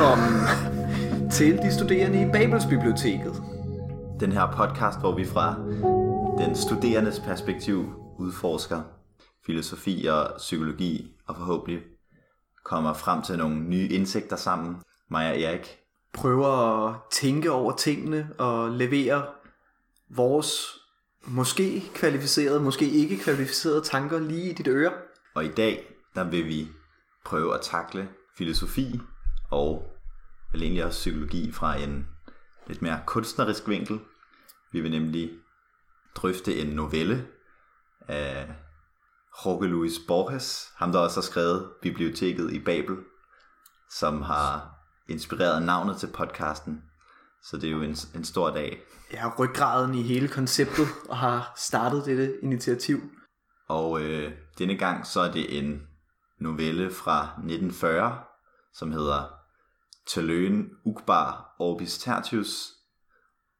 og velkommen til de studerende i Babelsbiblioteket. Den her podcast, hvor vi fra den studerendes perspektiv udforsker filosofi og psykologi, og forhåbentlig kommer frem til nogle nye indsigter sammen, mig og Erik. Prøver at tænke over tingene og levere vores måske kvalificerede, måske ikke kvalificerede tanker lige i dit øre. Og i dag, der vil vi prøve at takle filosofi og vel egentlig også psykologi fra en lidt mere kunstnerisk vinkel. Vi vil nemlig drøfte en novelle af Jorge Luis Borges, ham der også har skrevet Biblioteket i Babel, som har inspireret navnet til podcasten. Så det er jo en, en stor dag. Jeg har ryggraden i hele konceptet og har startet dette initiativ. Og øh, denne gang så er det en novelle fra 1940, som hedder Tøløen Ugbar Orbis Tertius.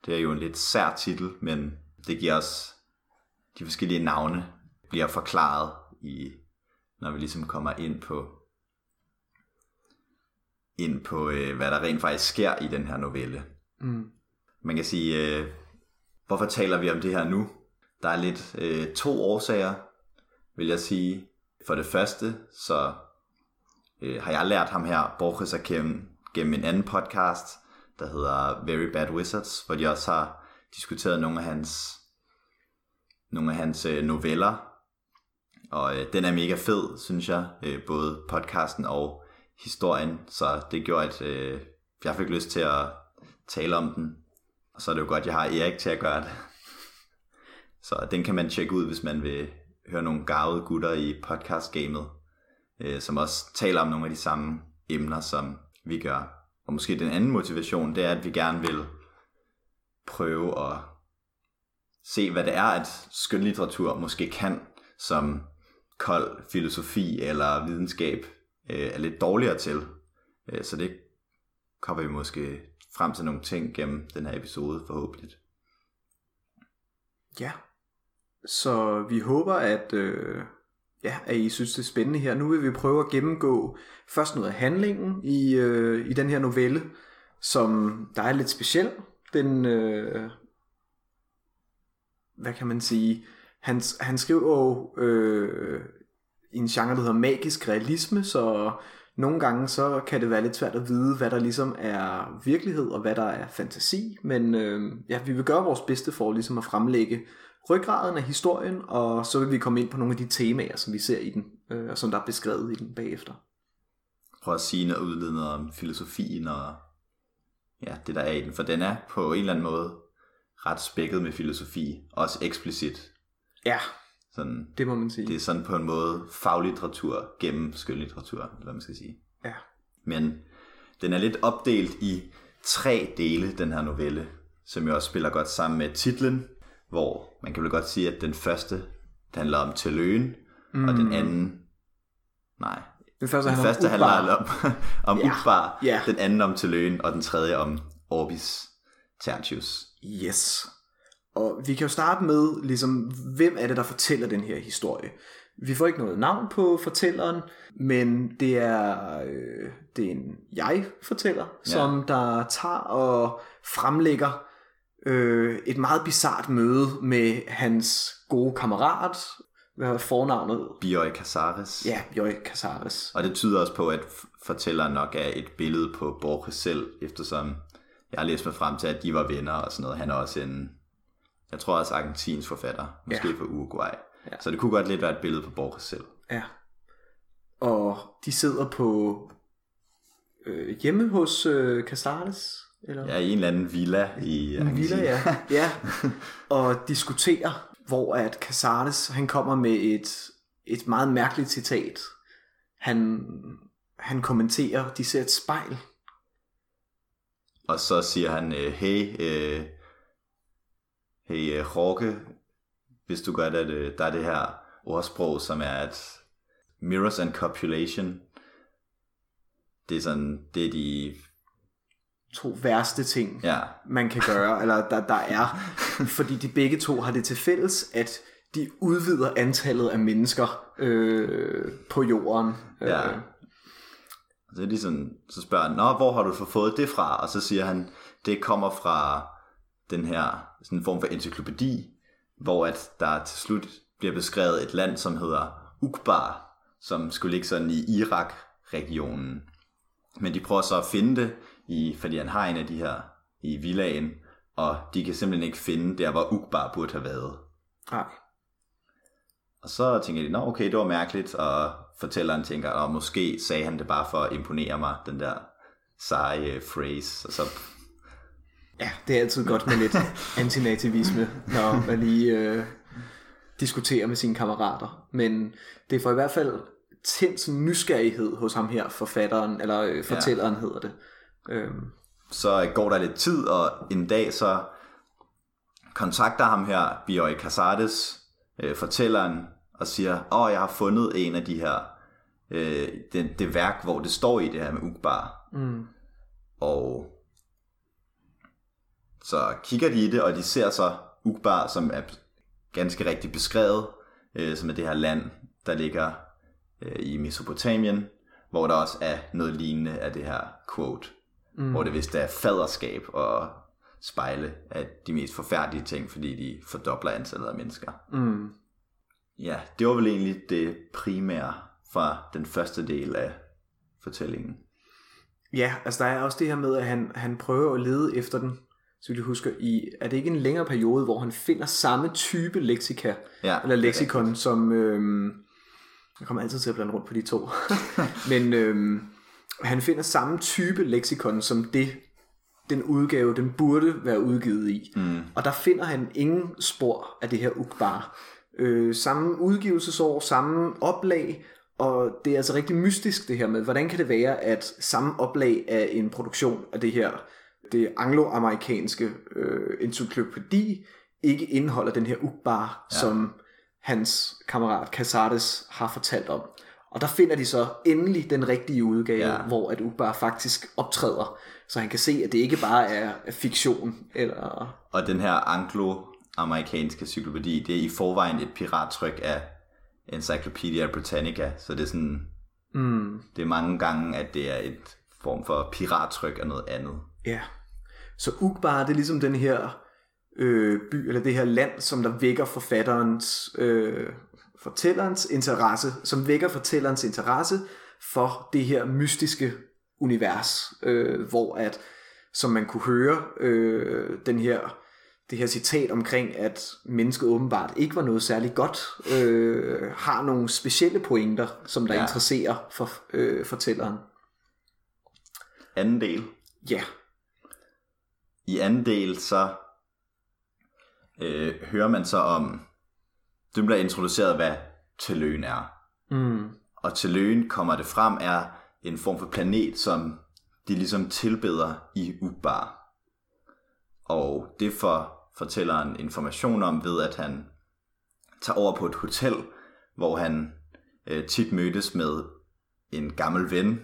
Det er jo en lidt sær titel, men det giver os de forskellige navne bliver forklaret i når vi ligesom kommer ind på ind på øh, hvad der rent faktisk sker i den her novelle. Mm. Man kan sige, øh, hvorfor taler vi om det her nu? Der er lidt øh, to årsager, vil jeg sige. For det første, så øh, har jeg lært ham her, Borges, at kende gennem en anden podcast, der hedder Very Bad Wizards, hvor de også har diskuteret nogle af hans, nogle af hans øh, noveller. Og øh, den er mega fed, synes jeg, øh, både podcasten og historien. Så det gjorde, at øh, jeg fik lyst til at tale om den. Og så er det jo godt, at jeg har Erik til at gøre det. Så den kan man tjekke ud, hvis man vil høre nogle gavede gutter i podcastgamet, øh, som også taler om nogle af de samme emner, som vi gør. Og måske den anden motivation, det er, at vi gerne vil prøve at se, hvad det er, at skønlitteratur måske kan, som kold filosofi eller videnskab øh, er lidt dårligere til. Øh, så det kommer vi måske frem til nogle ting gennem den her episode forhåbentlig. Ja, så vi håber, at, øh, ja, at I synes, det er spændende her. Nu vil vi prøve at gennemgå først noget af handlingen i, øh, i den her novelle, som der er lidt speciel. Den, øh, hvad kan man sige, han, han skriver jo øh, i en genre, der hedder magisk realisme, så nogle gange så kan det være lidt svært at vide, hvad der ligesom er virkelighed og hvad der er fantasi, men øh, ja, vi vil gøre vores bedste for ligesom at fremlægge ryggraden af historien, og så vil vi komme ind på nogle af de temaer, som vi ser i den, øh, og som der er beskrevet i den bagefter. Prøv at sige noget udledende om filosofien og ja, det der er i den, for den er på en eller anden måde ret spækket med filosofi, også eksplicit. Ja, Sådan, det må man sige. det er sådan på en måde faglitteratur gennem skønlitteratur, eller hvad man skal sige. Ja. Men den er lidt opdelt i tre dele, den her novelle, som jo også spiller godt sammen med titlen, hvor man kan vel godt sige, at den første handler om Telløen, mm. og den anden, nej, Den første, den handler første om handler om, om Ja, Ugbar, ja. den anden om Telløen, og den tredje om Orbis Tertius. Yes. Og vi kan jo starte med, ligesom, hvem er det, der fortæller den her historie? Vi får ikke noget navn på fortælleren, men det er, øh, det er en jeg-fortæller, ja. som der tager og fremlægger øh, et meget bizart møde med hans gode kammerat, hvad er fornavnet? Bioy Casares. Ja, Joy Casares. Og det tyder også på, at fortælleren nok er et billede på Borges selv, eftersom jeg har læst mig frem til, at de var venner og sådan noget. Han er også en, jeg tror også argentinsk forfatter, måske Ja. fra Uruguay. Ja. Så det kunne godt lidt være et billede på Borges selv. Ja. Og de sidder på øh, hjemme hos øh, Casares, eller? Ja, i en eller anden villa i En villa, ja. ja. Og diskuterer, hvor at Casares, han kommer med et, et meget mærkeligt citat. Han, han kommenterer, de ser et spejl. Og så siger han, øh, hey, øh, hey øh, Jorge, hvis du godt, at øh, der er det her ordsprog, som er, at mirrors and copulation, det er sådan, det er de, To værste ting, ja, man kan gøre, eller der, der er. Fordi de begge to har det til fælles, at de udvider antallet af mennesker øh, på jorden. Ja. Øh, så, er de sådan, så spørger han, Nå, hvor har du fået det fra? Og så siger han, det kommer fra den her sådan en form for encyklopædi, hvor at der til slut bliver beskrevet et land, som hedder Ukbar, som skulle ligge sådan i Irak-regionen. Men de prøver så at finde det, i, fordi han har en af de her i villagen, og de kan simpelthen ikke finde der, hvor Ukbar burde have været. Nej. Og så tænker de, nå okay, det var mærkeligt, og fortælleren tænker, og måske sagde han det bare for at imponere mig, den der seje phrase, og så Ja, det er altid godt med lidt antinativisme, når man lige øh, diskuterer med sine kammerater. Men det får i hvert fald tændt sådan nysgerrighed hos ham her, forfatteren, eller øh, fortælleren ja. hedder det. Øhm, så går der lidt tid, og en dag så kontakter ham her, Bjørn Casades, øh, fortælleren, og siger, åh, oh, jeg har fundet en af de her, øh, det, det værk, hvor det står i det her med Ugbar. mm, Og så kigger de i det, og de ser så Ugbar, som er ganske rigtigt beskrevet, øh, som er det her land, der ligger øh, i Mesopotamien, hvor der også er noget lignende af det her quote, mm. hvor det vist er faderskab og spejle af de mest forfærdelige ting, fordi de fordobler antallet af mennesker. mm, Ja, det var vel egentlig det primære fra den første del af fortællingen. Ja, altså der er også det her med, at han, han prøver at lede efter den, så vi husker, i, er det ikke en længere periode, hvor han finder samme type leksika, Ja, eller leksikon, som, øhm, jeg kommer altid til at blande rundt på de to, men øhm, han finder samme type leksikon, som det, den udgave, den burde være udgivet i. Mm. Og der finder han ingen spor af det her ukbar. Øh, samme udgivelsesår, samme oplag, og det er altså rigtig mystisk det her med, hvordan kan det være, at samme oplag af en produktion af det her, det angloamerikanske øh, encyklopædi, ikke indeholder den her ukbar, ja. som hans kammerat Casares har fortalt om. Og der finder de så endelig den rigtige udgave, Ja. hvor at Ukbar faktisk optræder, så han kan se, at det ikke bare er er fiktion, eller... Og den her anglo-amerikanske cyklopædi, det er i forvejen et pirattryk af Encyclopedia Britannica, så det er sådan, Mm, det er mange gange, at det er et form for pirattryk af noget andet. ja. Så Ukbar, det er ligesom den her øh, by, eller det her land, som der vækker forfatterens, øh, fortællerens interesse, som vækker fortællerens interesse for det her mystiske univers, øh, hvor at, som man kunne høre, øh, den her det her citat omkring, at mennesket åbenbart ikke var noget særligt godt, øh, har nogle specielle pointer, som der Ja. interesserer for øh, fortælleren. Anden del. Ja, I anden del, så øh, hører man så om, det bliver introduceret, hvad Telløen er. mm, Og Telløen kommer det frem, er en form for planet, som de ligesom tilbeder i Ugbar. Og det får fortælleren information om ved, at han tager over på et hotel, hvor han øh, tit mødtes med en gammel ven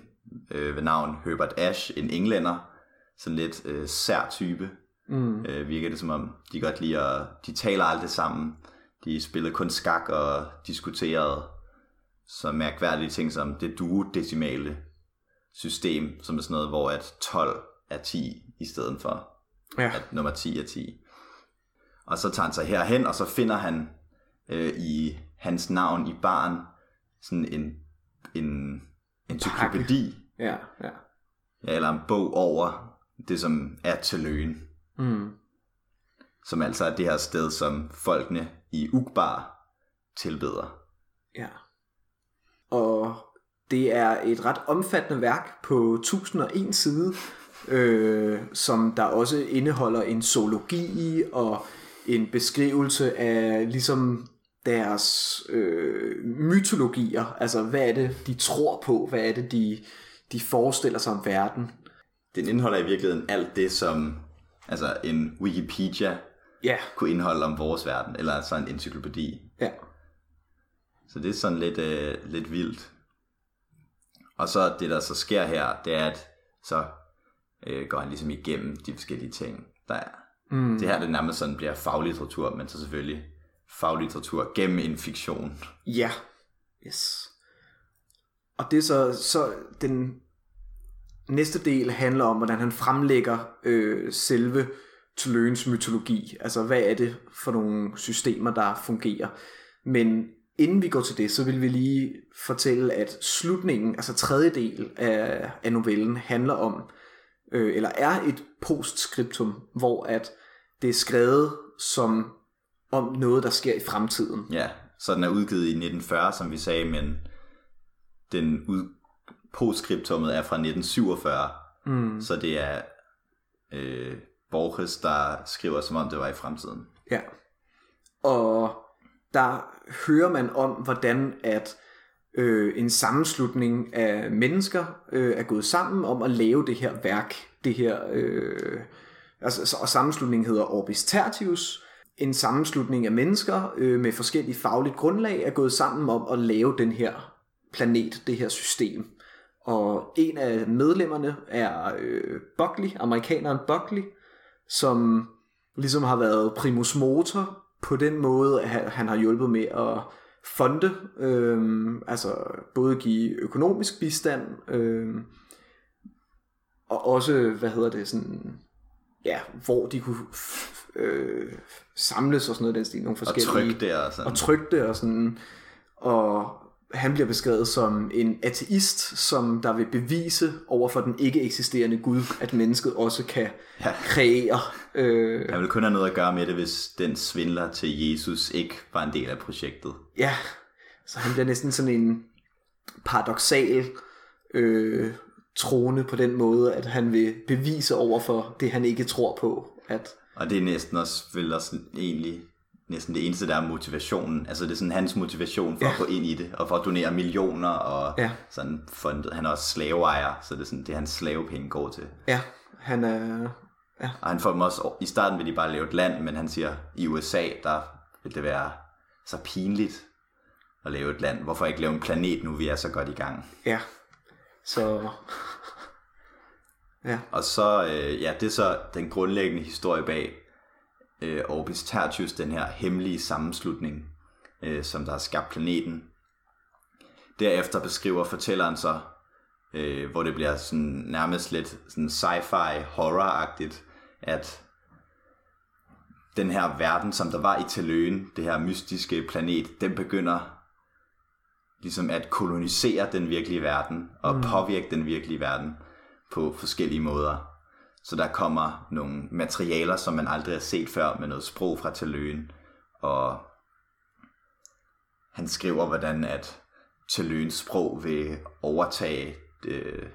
øh, ved navn Herbert Ash, en englænder, sådan lidt øh, sær type, mm, øh, virker det som om, de godt lide at, de taler aldrig sammen, de spillede kun skak og diskuterede så mærkværdige ting som det duodecimale system, som er sådan noget, hvor at 12 er 10 i stedet for ja, at nummer 10 er 10. Og så tager han sig herhen, og så finder han øh, i hans navn i barn sådan en, en encyklopædi, ja, ja. ja, eller en bog over det, som er til løn. Mm, som altså er det her sted, som folkene i Ugbar tilbeder. ja. Og det er et ret omfattende værk på 1001 side, øh, som der også indeholder en zoologi og en beskrivelse af ligesom deres øh, mytologier, altså hvad er det, de tror på, hvad er det, de, de forestiller sig om verden. Den indeholder i virkeligheden alt det, som altså en Wikipedia Ja, kunne indeholde om vores verden, eller sådan en encyklopædi. ja, Så det er sådan lidt, øh, lidt vildt. Og så det, der så sker her, det er, at så øh, går han ligesom igennem de forskellige ting, der er. Mm. Det her det nærmest sådan bliver faglitteratur, men så selvfølgelig faglitteratur gennem en fiktion. ja, yes. Og det er så, så den næste del handler om, hvordan han fremlægger øh, selve Tuløens mytologi. Altså, hvad er det for nogle systemer, der fungerer. Men inden vi går til det, så vil vi lige fortælle, at slutningen, altså tredje del af, af novellen, handler om, øh, eller er et postscriptum, hvor at det er skrevet som om noget, der sker i fremtiden. Ja, så den er udgivet i 1940, som vi sagde, men den ud, postskriptummet er fra 1947. Mm. Så det er øh, Borges, der skriver, som om det var i fremtiden. Ja. Og der hører man om, hvordan at øh, en sammenslutning af mennesker øh, er gået sammen om at lave det her værk. Det her, øh, altså, og sammenslutningen hedder Orbis Tertius. En sammenslutning af mennesker øh, med forskellige fagligt grundlag er gået sammen om at lave den her planet, det her system. Og en af medlemmerne er øh, Buckley, amerikaneren Buckley, som ligesom har været primus motor på den måde, at han har hjulpet med at fonde, øh, altså både give økonomisk bistand, øh, og også, hvad hedder det, sådan, ja, hvor de kunne øh, samles og sådan noget den stil, nogle forskellige. Og trykke det og sådan. Og trykke det og sådan, og han bliver beskrevet som en ateist, som der vil bevise over for den ikke eksisterende Gud, at mennesket også kan ja. kreere. Øh... Han vil kun have noget at gøre med det, hvis den svindler til Jesus ikke var en del af projektet. Ja, så han bliver næsten sådan en paradoxal øh, trone på den måde, at han vil bevise over for det, han ikke tror på. At... Og det er næsten også, vel også egentlig næsten det eneste, der er motivationen. Altså det er sådan hans motivation for ja. at gå ind i det, og for at donere millioner, og ja. sådan fundet. Han er også slaveejer, så det er sådan, det hans slavepenge går til. Ja, han er... Ja. Og han får dem også, i starten vil de bare lave et land, men han siger, i USA, der vil det være så pinligt at lave et land. Hvorfor ikke lave en planet nu, vi er så godt i gang? Ja, så... Ja. Og så, øh, ja, det er så den grundlæggende historie bag øh, Orbis Tertius, den her hemmelige sammenslutning, øh, som der har skabt planeten. Derefter beskriver fortælleren så, øh, hvor det bliver sådan nærmest lidt sådan sci-fi horror-agtigt, at den her verden, som der var i Teløen, det her mystiske planet, den begynder ligesom at kolonisere den virkelige verden og mm. påvirke den virkelige verden på forskellige måder. Så der kommer nogle materialer, som man aldrig har set før, med noget sprog fra Telløen. Og han skriver, hvordan at Telløens sprog vil overtage øh,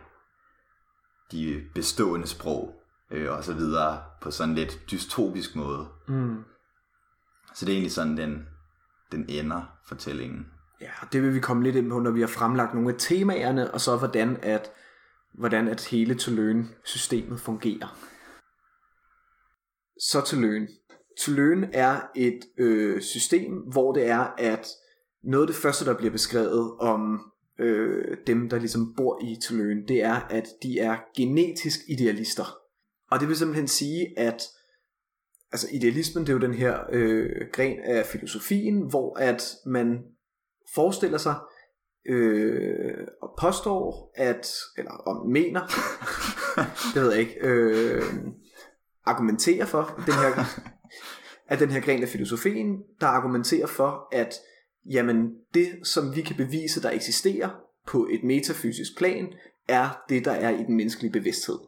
de bestående sprog øh, og så videre på sådan lidt dystopisk måde. Mm. Så det er egentlig sådan, den, den ender fortællingen. Ja, det vil vi komme lidt ind på, når vi har fremlagt nogle af temaerne, og så hvordan at hvordan at hele Tuløen-systemet fungerer. Så Tuløen. Tuløen er et øh, system, hvor det er, at noget af det første, der bliver beskrevet om øh, dem, der ligesom bor i Tuløen, det er, at de er genetisk idealister. Og det vil simpelthen sige, at altså idealismen, det er jo den her øh, gren af filosofien, hvor at man forestiller sig, øh, og påstår, at, eller om mener, det ved jeg ikke, øh, argumenterer for den her, at den her gren af filosofien, der argumenterer for, at jamen, det, som vi kan bevise, der eksisterer på et metafysisk plan, er det, der er i den menneskelige bevidsthed.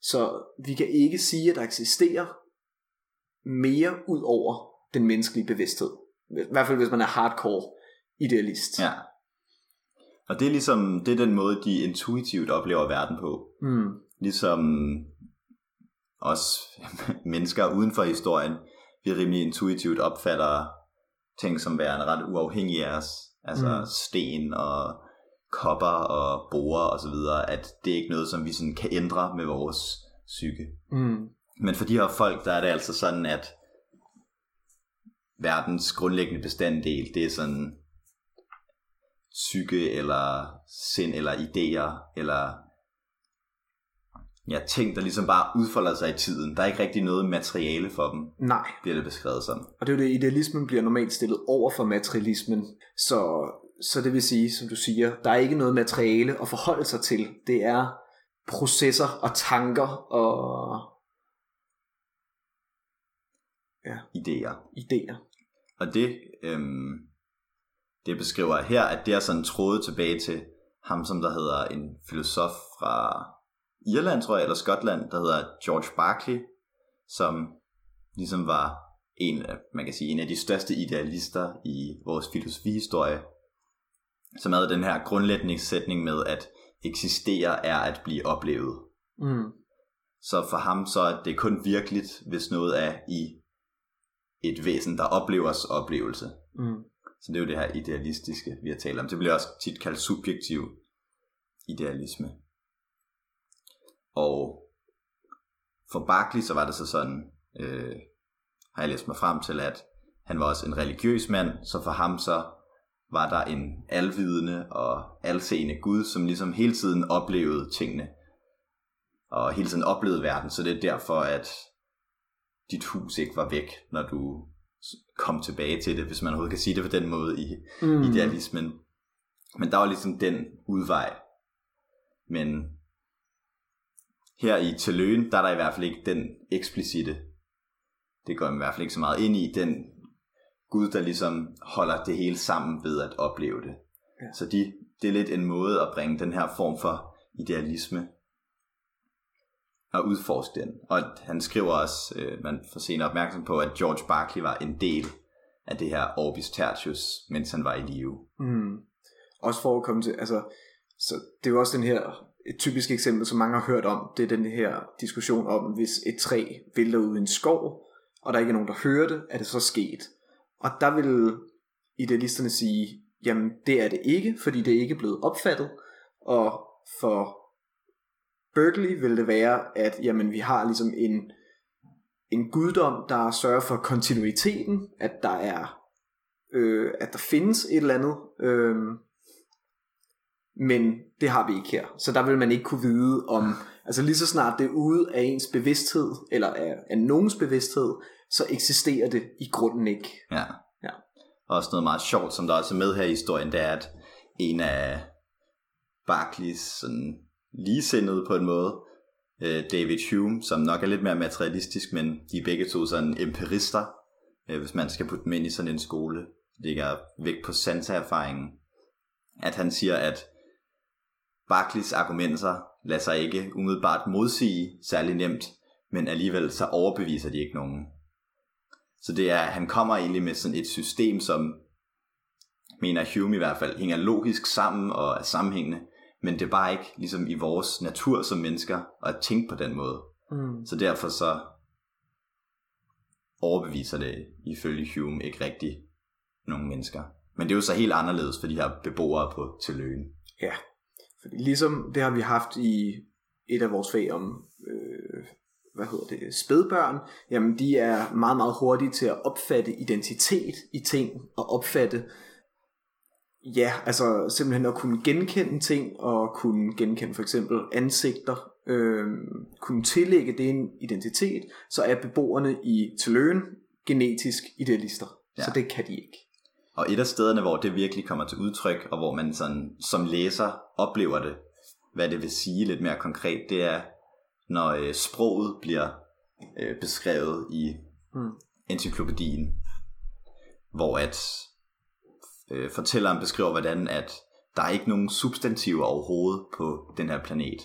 Så vi kan ikke sige, at der eksisterer mere ud over den menneskelige bevidsthed. I hvert fald hvis man er hardcore idealist. Ja. Og det er ligesom, det er den måde, de intuitivt oplever verden på. Mm. Ligesom os mennesker uden for historien, vi rimelig intuitivt opfatter ting som værende ret uafhængige af os. Altså mm. sten og kopper og borer og så videre, at det er ikke noget, som vi sådan kan ændre med vores psyke. Mm. Men for de her folk, der er det altså sådan, at verdens grundlæggende bestanddel, det er sådan psyke eller sind eller idéer eller ja, ting, der ligesom bare udfolder sig i tiden. Der er ikke rigtig noget materiale for dem. Nej. Bliver det beskrevet som. Og det er jo det, idealismen bliver normalt stillet over for materialismen. Så, så det vil sige, som du siger, der er ikke noget materiale at forholde sig til. Det er processer og tanker og idéer. idéer. Og det, øhm, det beskriver her, at det er sådan trådet tilbage til ham, som der hedder en filosof fra Irland, tror jeg, eller Skotland, der hedder George Berkeley, som ligesom var en af, man kan sige, en af de største idealister i vores filosofihistorie, som havde den her grundlæggende sætning med, at eksistere er at blive oplevet. Mm. Så for ham så er det kun virkeligt, hvis noget er i et væsen, der oplevers oplevelse. Mm. Så det er jo det her idealistiske, vi har talt om. Det bliver også tit kaldt subjektiv idealisme. Og for Barclay så var det så sådan, øh, har jeg læst mig frem til, at han var også en religiøs mand, så for ham så var der en alvidende og alseende Gud, som ligesom hele tiden oplevede tingene, og hele tiden oplevede verden, så det er derfor, at dit hus ikke var væk, når du kom tilbage til det, hvis man overhovedet kan sige det på den måde i Mm. idealismen. Men der var ligesom den udvej. Men her i Telløen, der er der i hvert fald ikke den eksplicite, det går i hvert fald ikke så meget ind i, den Gud, der ligesom holder det hele sammen ved at opleve det. Ja. Så de, det er lidt en måde at bringe den her form for idealisme at udforske den. Og han skriver også, øh, man får senere opmærksom på, at George Berkeley var en del af det her Orbis Tertius, mens han var i live. Mm. Også for at komme til, altså, så det er jo også den her, et typisk eksempel, som mange har hørt om, det er den her diskussion om, hvis et træ vælter ud i en skov, og der ikke er nogen, der hører det, er det så sket. Og der vil idealisterne sige, jamen det er det ikke, fordi det er ikke blevet opfattet, og for Berkeley vil det være, at jamen, vi har ligesom en, en guddom, der sørger for kontinuiteten, at der er øh, at der findes et eller andet, øh, men det har vi ikke her. Så der vil man ikke kunne vide om, altså lige så snart det er ude af ens bevidsthed, eller af, af nogens bevidsthed, så eksisterer det i grunden ikke. Ja. Ja. Og også noget meget sjovt, som der også er med her i historien, det er, at en af Barclays sådan ligesindede på en måde, øh, David Hume, som nok er lidt mere materialistisk, men de er begge to sådan empirister, øh, hvis man skal putte dem ind i sådan en skole. Det ligger væk på Santa-erfaringen, at han siger, at Barclays argumenter lader sig ikke umiddelbart modsige særlig nemt, men alligevel så overbeviser de ikke nogen. Så det er, han kommer egentlig med sådan et system, som mener Hume i hvert fald, hænger logisk sammen og er sammenhængende, men det er bare ikke ligesom i vores natur som mennesker at tænke på den måde. Mm. Så derfor så overbeviser det ifølge Hume ikke rigtig nogle mennesker. Men det er jo så helt anderledes for de her beboere på Telløen. Ja, fordi ligesom det har vi haft i et af vores fag om, øh, hvad hedder det, spædbørn, jamen de er meget, meget hurtige til at opfatte identitet i ting, og opfatte, ja, altså simpelthen at kunne genkende ting, og kunne genkende for eksempel ansigter, øh, kunne tillægge det en identitet, så er beboerne i Telløen genetisk idealister. Ja. Så det kan de ikke. Og et af stederne, hvor det virkelig kommer til udtryk, og hvor man sådan, som læser oplever det, hvad det vil sige lidt mere konkret, det er, når øh, sproget bliver øh, beskrevet i Mm. encyklopædien, hvor at øh, fortælleren beskriver, hvordan at der er ikke nogen substantiver overhovedet på den her planet.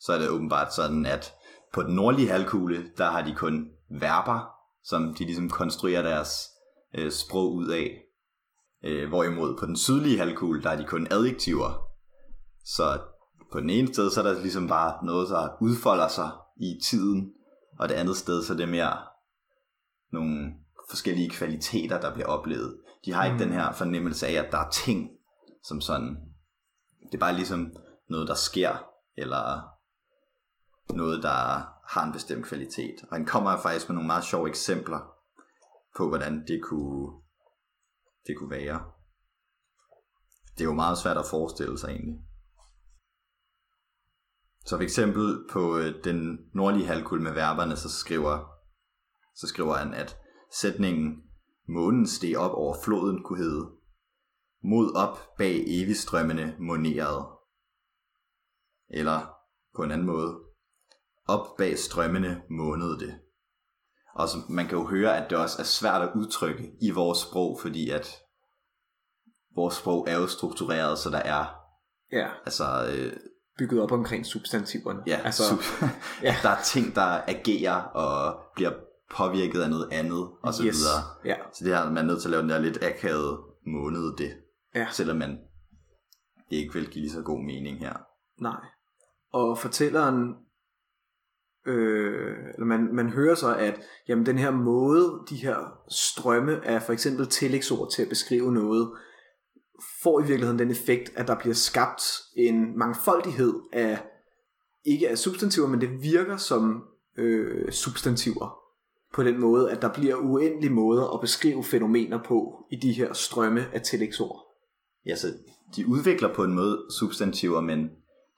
Så er det åbenbart sådan, at på den nordlige halvkugle, der har de kun verber, som de ligesom konstruerer deres øh, sprog ud af. Øh, hvorimod på den sydlige halvkugle, der er de kun adjektiver. Så på den ene sted, så er der ligesom bare noget, der udfolder sig i tiden, og det andet sted, så er det mere nogle forskellige kvaliteter, der bliver oplevet. De har ikke Mm. den her fornemmelse af, at der er ting, som sådan, det er bare ligesom noget, der sker, eller noget, der har en bestemt kvalitet. Og han kommer faktisk med nogle meget sjove eksempler på, hvordan det kunne, det kunne være. Det er jo meget svært at forestille sig egentlig. Så for eksempel på øh, den nordlige halvkugle med verberne, så skriver, så skriver han, at sætningen Månen steg op over floden kunne hedde Mod op bag evigstrømmende moneret. Eller på en anden måde. Op bag strømmene månede det. Og så, man kan jo høre, at det også er svært at udtrykke i vores sprog, fordi at vores sprog er jo struktureret, så der er Ja, altså øh, bygget op omkring substantiverne. ja, altså, sub- ja. der er ting, der agerer og bliver påvirket af noget andet, og så yes. videre. Ja, Så det her, man er nødt til at lave den der lidt akavede måned det, ja. selvom man det ikke vil give lige så god mening her. Nej. Og fortælleren, øh, eller man, man hører så, at jamen, den her måde, de her strømme af for eksempel tillægsord til at beskrive noget, får i virkeligheden den effekt, at der bliver skabt en mangfoldighed af, ikke af substantiver, men det virker som øh, substantiver. På den måde, at der bliver uendelige måder at beskrive fænomener på i de her strømme af tillægsord. Ja, så de udvikler på en måde substantiver, men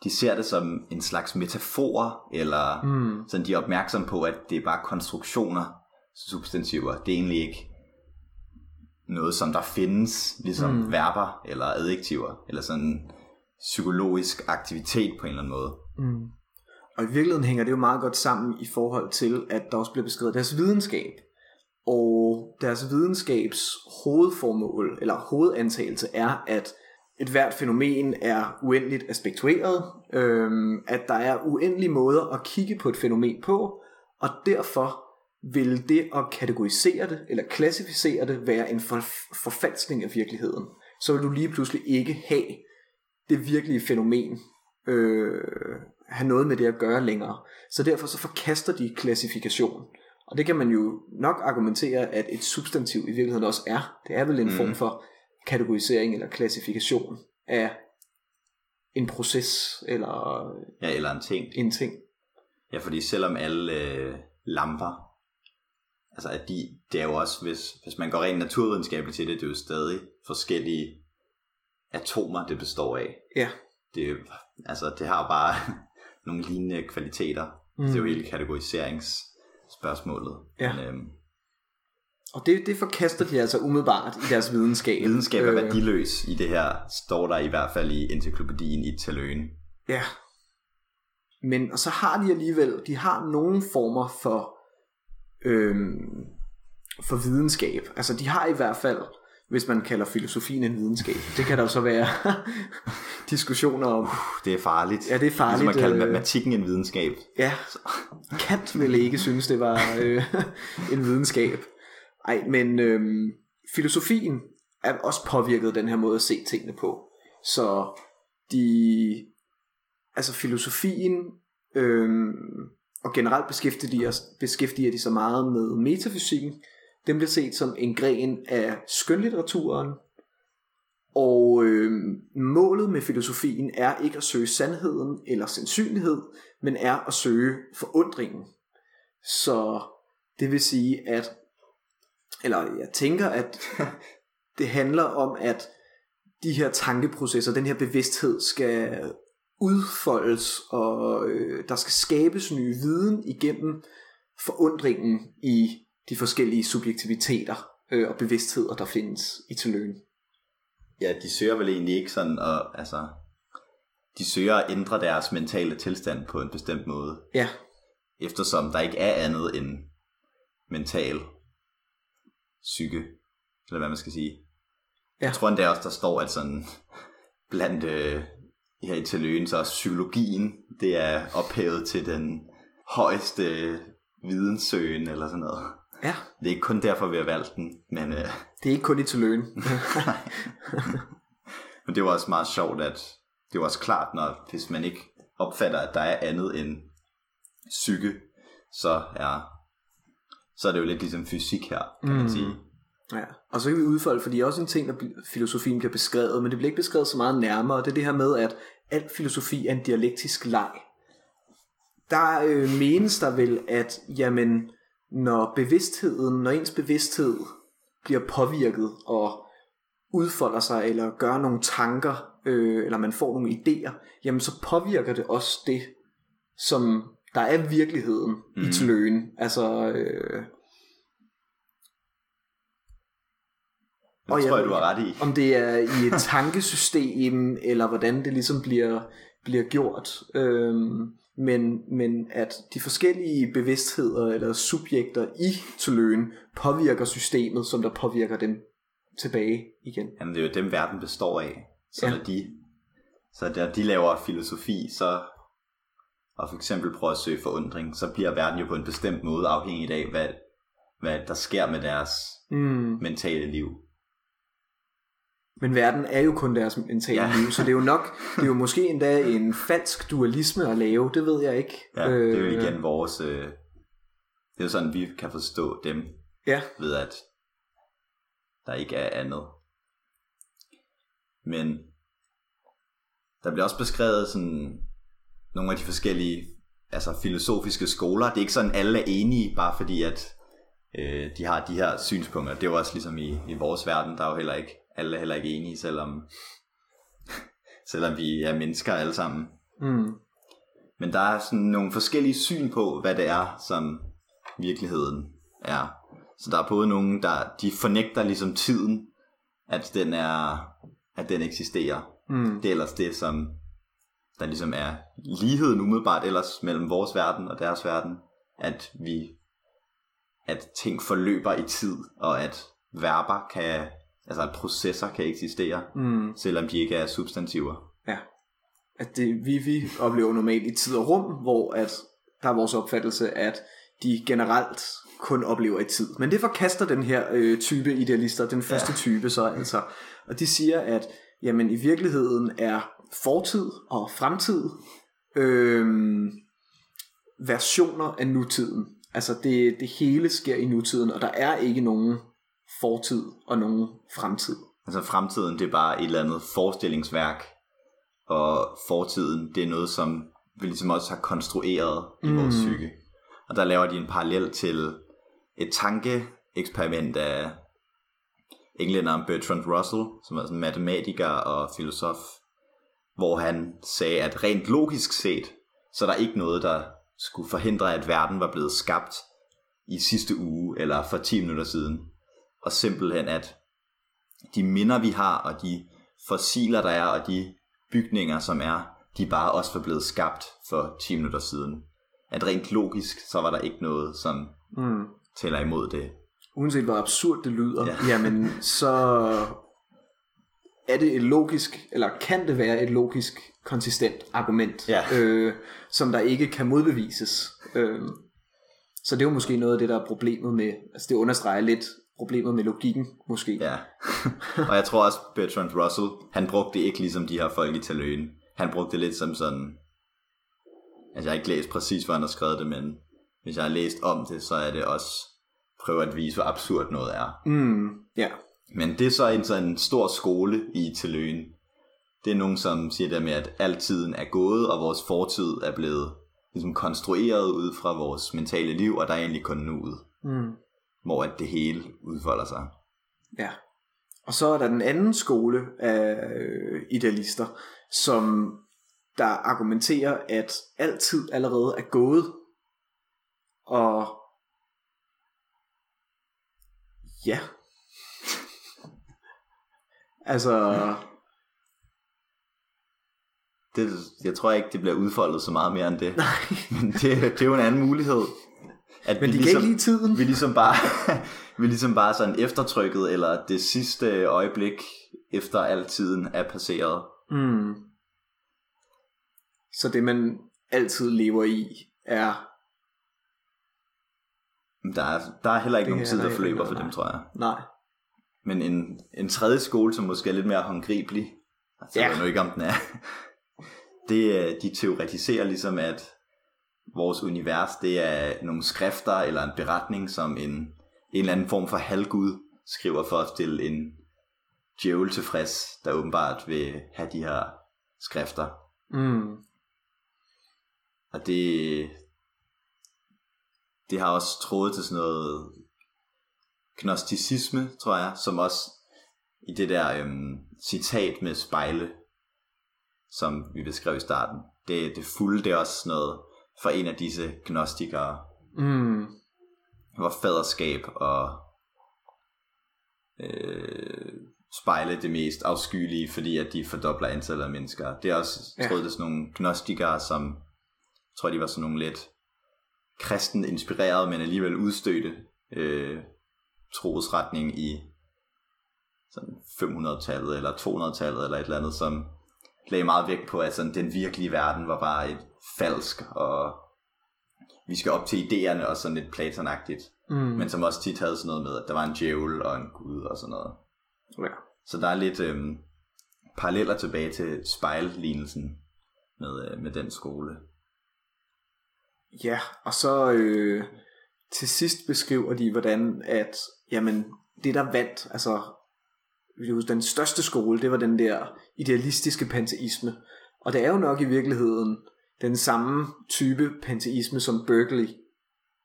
de ser det som en slags metafor, eller Mm. sådan de er opmærksom på, at det er bare konstruktioner, substantiver. Det er egentlig ikke noget, som der findes, ligesom Mm. verber eller adjektiver, eller sådan psykologisk aktivitet på en eller anden måde. Mm. Og i virkeligheden hænger det jo meget godt sammen i forhold til, at der også bliver beskrevet deres videnskab. Og deres videnskabs hovedformål, eller hovedantagelse er, at et hvert fænomen er uendeligt aspektueret, øhm, at der er uendelige måder at kigge på et fænomen på, og derfor vil det at kategorisere det, eller klassificere det, være en for, forfalskning af virkeligheden. Så vil du lige pludselig ikke have det virkelige fænomen, øh, have noget med det at gøre længere. Så derfor så forkaster de klassifikation. Og det kan man jo nok argumentere, at et substantiv i virkeligheden også er. Det er vel en mm. Form for kategorisering eller klassifikation af en proces eller Ja, eller en ting. en ting. Ja, fordi selvom alle øh, lamper, altså at de, det er jo også, hvis, hvis man går rent naturvidenskabeligt til det, det er jo stadig forskellige atomer, det består af. Ja. Det, altså, det har bare nogle lignende kvaliteter. Mm. Det er jo hele kategoriseringsspørgsmålet. Ja. Men, øhm, Og det, det forkaster de altså umiddelbart i deres videnskab. videnskab er Øh, værdiløs i det her, står der i hvert fald i encyklopædien i Taløen. Ja. Men og så har de alligevel, de har nogle former for øhm, for videnskab. Altså de har i hvert fald, hvis man kalder filosofien en videnskab. Det kan der jo så være diskussioner om. Det er farligt. Ja, det er farligt, Ligesom at kalde øh. matematikken en videnskab. Ja, Kant ville ikke synes, det var øh, en videnskab. Ej, men øhm, filosofien er også påvirket den her måde at se tingene på. Så de, altså filosofien, øhm, og generelt beskæftiger de, beskæftiger de sig meget med metafysikken. Den bliver set som en gren af skønlitteraturen, og øh, målet med filosofien er ikke at søge sandheden eller sandsynlighed, men er at søge forundringen. Så det vil sige, at, eller jeg tænker, at det handler om, at de her tankeprocesser, den her bevidsthed skal udfoldes, og øh, der skal skabes ny viden igennem forundringen i de forskellige subjektiviteter øh, og bevidstheder, der findes i tiløen. Ja, de søger vel egentlig ikke sådan at, altså, de søger at ændre deres mentale tilstand på en bestemt måde, Ja, eftersom der ikke er andet end mental psyke, eller hvad man skal sige. Ja. Jeg tror endda også, der står, at sådan blandt øh, her i Tiløen, så psykologien, det er ophævet til den højeste videnssøgen, eller sådan noget. ja. Det er ikke kun derfor, vi har valgt den, men, øh, Det er ikke kun i tiløen. men det var også meget sjovt, at det var også klart, når hvis man ikke opfatter, at der er andet end psyke, så er, så er det jo lidt ligesom fysik her, kan man Mm. sige. Ja, og så kan vi udfolde, fordi det er også en ting, der filosofien bliver beskrevet, men det bliver ikke beskrevet så meget nærmere. Det er det her med, at al filosofi er en dialektisk leg. Der øh, menes der vel, at jamen, når bevidstheden, når ens bevidsthed bliver påvirket og udfolder sig, eller gør nogle tanker, øh, eller man får nogle idéer, jamen så påvirker det også det, som der er virkeligheden mm. i Mhm. tiløen. Altså, øh, Det Og tror jeg- jeg, du har ret i. om det er i et tankesystem, eller hvordan det ligesom bliver, bliver gjort. Øhm, men, men at de forskellige bevidstheder eller subjekter i Tuløen påvirker systemet, som der påvirker dem tilbage igen. Jamen, det er jo dem, verden består af. Så ja. når de, så der de laver filosofi, så og for eksempel prøver at søge forundring, så bliver verden jo på en bestemt måde afhængig af, hvad, hvad der sker med deres Mm. mentale liv. Men verden er jo kun deres mentale ja. Liv, så det er jo nok, det er jo måske endda en falsk dualisme at lave, det ved jeg ikke. Ja, det er jo Øh, igen vores... Øh, det er jo sådan, vi kan forstå dem, Ja, ved at der ikke er andet. Men der bliver også beskrevet sådan nogle af de forskellige altså filosofiske skoler. Det er ikke sådan, alle er enige, bare fordi at øh, de har de her synspunkter. Det er jo også ligesom i, i vores verden, der er jo heller ikke, alle er heller ikke enige, selvom, selvom vi er mennesker alle sammen. mm. Men der er sådan nogle forskellige syn på, hvad det er, som virkeligheden er. Så der er både nogen, der de fornægter ligesom tiden, at den er, at den eksisterer. Mm. Det er ellers det, som der ligesom er ligheden umiddelbart ellers mellem vores verden og deres verden, at vi, at ting forløber i tid, og at verber kan, altså at processer kan eksistere, Mm. selvom de ikke er substantiver. Ja. At det, vi, vi oplever normalt i tid og rum, hvor at der er vores opfattelse, at de generelt kun oplever i tid. Men det forkaster den her øh, type idealister, den første ja. type så altså. Og de siger, at jamen, i virkeligheden er fortid og fremtid øh, versioner af nutiden. Altså det, det hele sker i nutiden, og der er ikke nogen fortid og nogen fremtid. Altså fremtiden, det er bare et eller andet forestillingsværk, og fortiden, det er noget, som vi ligesom også har konstrueret i mm. vores psyke. Og der laver de en parallel til et tankeeksperiment af englænderen Bertrand Russell, som er sådan en matematiker og filosof, hvor han sagde, at rent logisk set, så er der ikke noget, der skulle forhindre, at verden var blevet skabt i sidste uge, eller for 10 minutter siden. Og simpelthen, at de minder, vi har, og de fossiler, der er, og de bygninger, som er, de bare også var blevet skabt for 10 minutter siden. At rent logisk, så var der ikke noget, som Mm. tæller imod det. uanset hvor absurd det lyder, ja. Ja. jamen så er det et logisk, eller kan det være et logisk konsistent argument, Ja. øh, som der ikke kan modbevises. Øh, så det er jo måske noget af det, der er problemet med, altså det understreger lidt problemet med logikken, måske. Ja. og jeg tror også, Bertrand Russell, han brugte det ikke ligesom de her folk i Taløen. Han brugte det lidt som sådan... Altså jeg har ikke læst præcis, hvor han har skrevet det, men hvis jeg har læst om det, så er det også prøve at vise, hvor absurd noget er. Mm, ja. Men det er så en sådan stor skole i Tilløen. Det er nogen, som siger der med, at al tiden er gået, og vores fortid er blevet ligesom konstrueret ud fra vores mentale liv, og der er egentlig kun nuet, Mm, hvor at det hele udfolder sig. ja. Og så er der den anden skole af øh, idealister, som der argumenterer, at altid allerede er gået, og ja. altså, Det, jeg tror ikke, det bliver udfoldet så meget mere end det. nej. Men det, det er jo en anden mulighed. At Men vi de kan ikke lide tiden. vi ligesom bare, vi ligesom bare sådan eftertrykket, eller det sidste øjeblik, efter al tiden er passeret. Mm. Så det man altid lever i er Der er, der er heller ikke Det nogen tid, der forløber for dem, tror jeg. nej. Men en, en tredje skole, som måske er lidt mere håndgribelig, altså Ja. jeg ved nu ikke, om den er, det, er- de teoretiserer ligesom, at vores univers, det er nogle skrifter eller en beretning, som en, en eller anden form for halvgud skriver for at stille en djævel tilfreds, der åbenbart vil have de her skrifter. Mm. Og det, det har også trådet til sådan noget gnosticisme, tror jeg, som også i det der øhm, citat med spejle, som vi beskrev i starten, det, det fulde, det er også noget for en af disse gnostikere, Mm. hvor faderskab og øh, spejle det mest afskyelige, fordi at de fordobler antallet af mennesker. Det er også Ja. ja. troet, det er sådan nogle gnostikere, som jeg tror, de var sådan nogle lidt kristen inspireret, men alligevel udstødte øh, trosretning i sådan 500-tallet eller 200-tallet eller et eller andet, som lagde meget vægt på, at sådan, den virkelige verden var bare et falsk, og vi skal op til idéerne og sådan lidt platonagtigt. Mm. Men som også tit havde sådan noget med, at der var en djævel og en gud og sådan noget. Ja. Så der er lidt øhm, paralleller tilbage til spejllignelsen med, øh, med den skole. Ja, og så øh, til sidst beskriver de, hvordan at, jamen, det der vandt, altså, den største skole, det var den der idealistiske panteisme. Og det er jo nok i virkeligheden den samme type panteisme, som Berkeley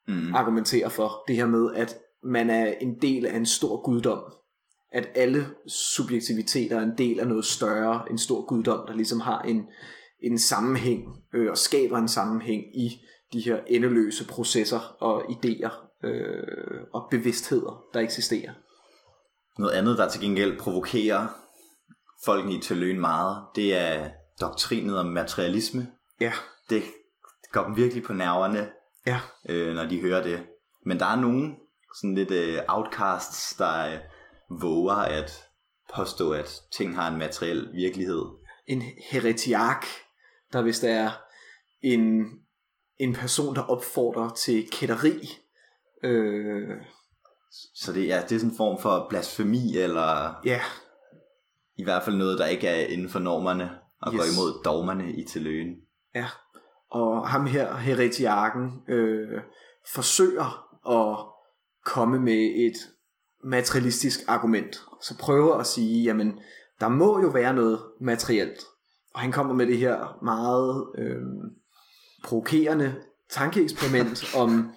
mm. argumenterer for. Det her med, at man er en del af en stor guddom. At alle subjektiviteter er en del af noget større, en stor guddom, der ligesom har en, en sammenhæng øh, og skaber en sammenhæng i de her endeløse processer og idéer øh, og bevidstheder, der eksisterer. Noget andet, der til gengæld provokerer folkene i Tøløen meget, det er doktrinet om materialisme. Ja. Det går dem virkelig på nerverne, ja. øh, når de hører det. Men der er nogen sådan lidt øh, outcasts, der øh, våger at påstå, at ting har en materiel virkelighed. En heretiak, der hvis der er en, en person, der opfordrer til kætteri. Øh... Så det, ja, det er sådan en form for blasfemi, eller ja. i hvert fald noget, der ikke er inden for normerne, og yes. går imod dogmerne i tiløen. Ja, og ham her, heretiaken, øh, forsøger at komme med et materialistisk argument. Så prøver at sige, jamen, der må jo være noget materielt. Og han kommer med det her meget øh, provokerende tankeeksperiment om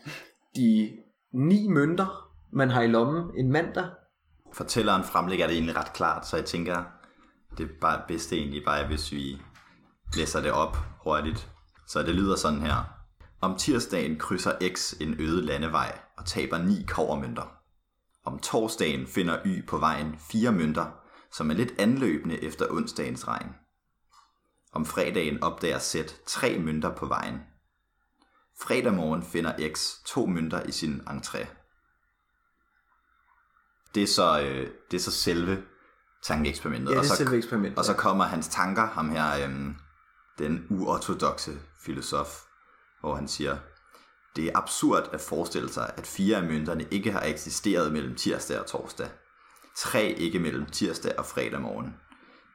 de ni mønter, man har i lommen en mandag. Fortælleren fremlægger det egentlig ret klart, så jeg tænker, det er bare bedst egentlig bare, hvis vi læser det op hurtigt. Så det lyder sådan her. Om tirsdagen krydser X en øde landevej og taber ni kovermønter. Om torsdagen finder Y på vejen fire mønter, som er lidt anløbende efter onsdagens regn. Om fredagen opdager Z tre mønter på vejen. Fredag morgen finder X to mønter i sin entré. Det er så, øh, det er så selve tankeeksperimentet. Ja, det er og så, selve eksperimentet. Og så kommer hans tanker, ham her, øhm, den uortodoxe filosof, hvor han siger, det er absurd at forestille sig, at fire af mønterne ikke har eksisteret mellem tirsdag og torsdag. Tre ikke mellem tirsdag og fredag morgen.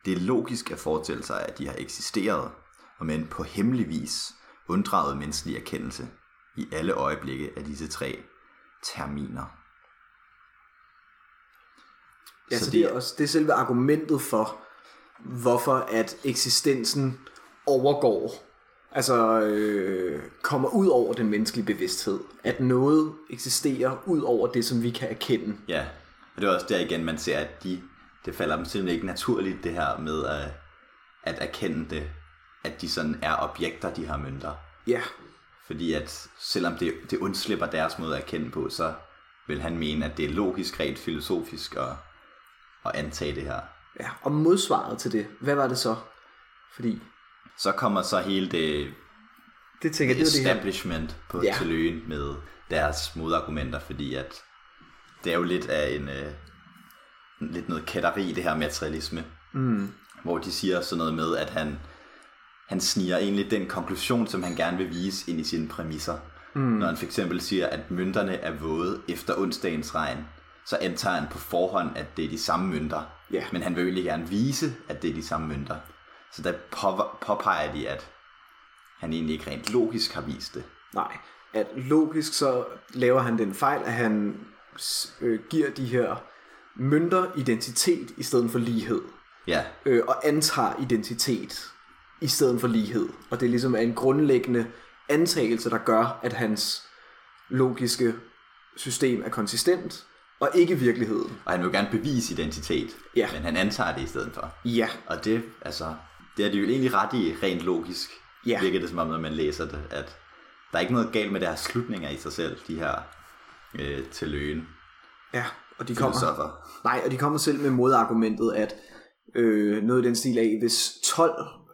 Det er logisk at forestille sig, at de har eksisteret, og men på hemmelig vis unddraget menneskelig erkendelse i alle øjeblikke af disse tre terminer. Ja, så, så det, er også, det er selve argumentet for, hvorfor at eksistensen overgår, altså øh, kommer ud over den menneskelige bevidsthed. At noget eksisterer ud over det, som vi kan erkende. Ja, og det er også der igen, man ser, at de, det falder dem simpelthen ikke naturligt, det her med at, at erkende det, at de sådan er objekter, de har mønter. Ja. Fordi at selvom det, det undslipper deres måde at erkende på, så vil han mene, at det er logisk, rent filosofisk at, at antage det her. Ja, og modsvaret til det, hvad var det så? Fordi... Så kommer så hele det, det tænker, det, establishment det på ja. tiløen med deres modargumenter, fordi at det er jo lidt af en øh, lidt noget kætteri, det her materialisme. Mm. Hvor de siger sådan noget med, at han, han sniger egentlig den konklusion, som han gerne vil vise ind i sine præmisser. Mm. Når han for eksempel siger, at mønterne er våde efter onsdagens regn, så antager han på forhånd, at det er de samme mønter. Yeah. Men han vil jo gerne vise, at det er de samme mønter. Så der påpeger de, at han egentlig ikke rent logisk har vist det. Nej, at logisk så laver han den fejl, at han øh, giver de her mønter identitet i stedet for lighed. Ja. Øh, og antager identitet i stedet for lighed. Og det er ligesom en grundlæggende antagelse, der gør, at hans logiske system er konsistent, og ikke virkeligheden. Og han vil gerne bevise identitet, ja. men han antager det i stedet for. Ja. Og det, altså, det er det jo egentlig ret i rent logisk, ja. virker det som om, når man læser det, at der er ikke noget galt med deres slutninger i sig selv, de her øh, til løgen. Ja, og de kommer, nej, og de kommer selv med modargumentet, at øh, noget i den stil af, hvis 12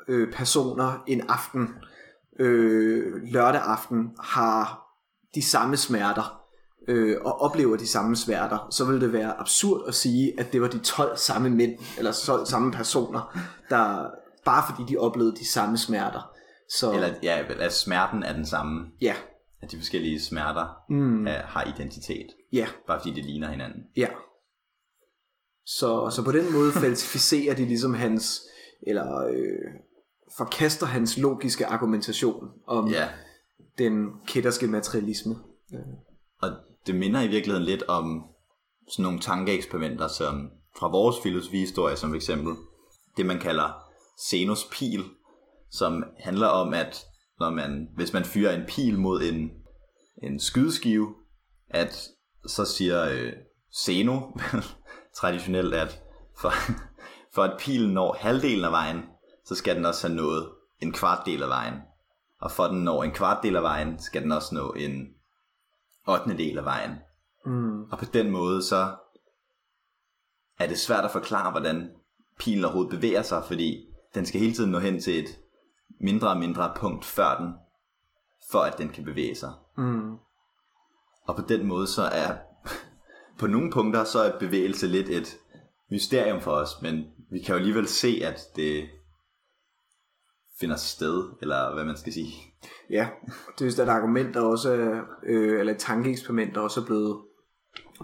øh, personer en aften øh, lørdag aften har de samme smerter, øh, og oplever de samme smerter, så vil det være absurd at sige, at det var de 12 samme mænd, eller 12 samme personer, der bare fordi de oplevede de samme smerter. Så Eller ja, at smerten er den samme. ja, At de forskellige smerter mm. er, har identitet. ja, Bare fordi de ligner hinanden. ja. Så, så på den måde falsificerer de ligesom hans, eller øh, forkaster hans logiske argumentation om Ja, den kætterske materialisme. og det minder i virkeligheden lidt om sådan nogle tankeeksperimenter, som fra vores filosofihistorie, som eksempel det, man kalder Zenos pil, som handler om, at når man, hvis man fyrer en pil mod en, en skydeskive, at så siger øh, Zeno traditionelt, at for, for at pilen når halvdelen af vejen, så skal den også have nået en kvart del af vejen. Og for at den når en kvart del af vejen, skal den også nå en 8. del af vejen. Mm. Og på den måde, så er det svært at forklare, hvordan pilen overhovedet bevæger sig, fordi den skal hele tiden nå hen til et mindre og mindre punkt før den, for at den kan bevæge sig. Mm. Og på den måde, så er på nogle punkter, så er bevægelse lidt et mysterium for os, men vi kan jo alligevel se, at det finder sted, eller hvad man skal sige. Ja, det er et argument, der også er, øh, eller et tankeeksperiment, der også er blevet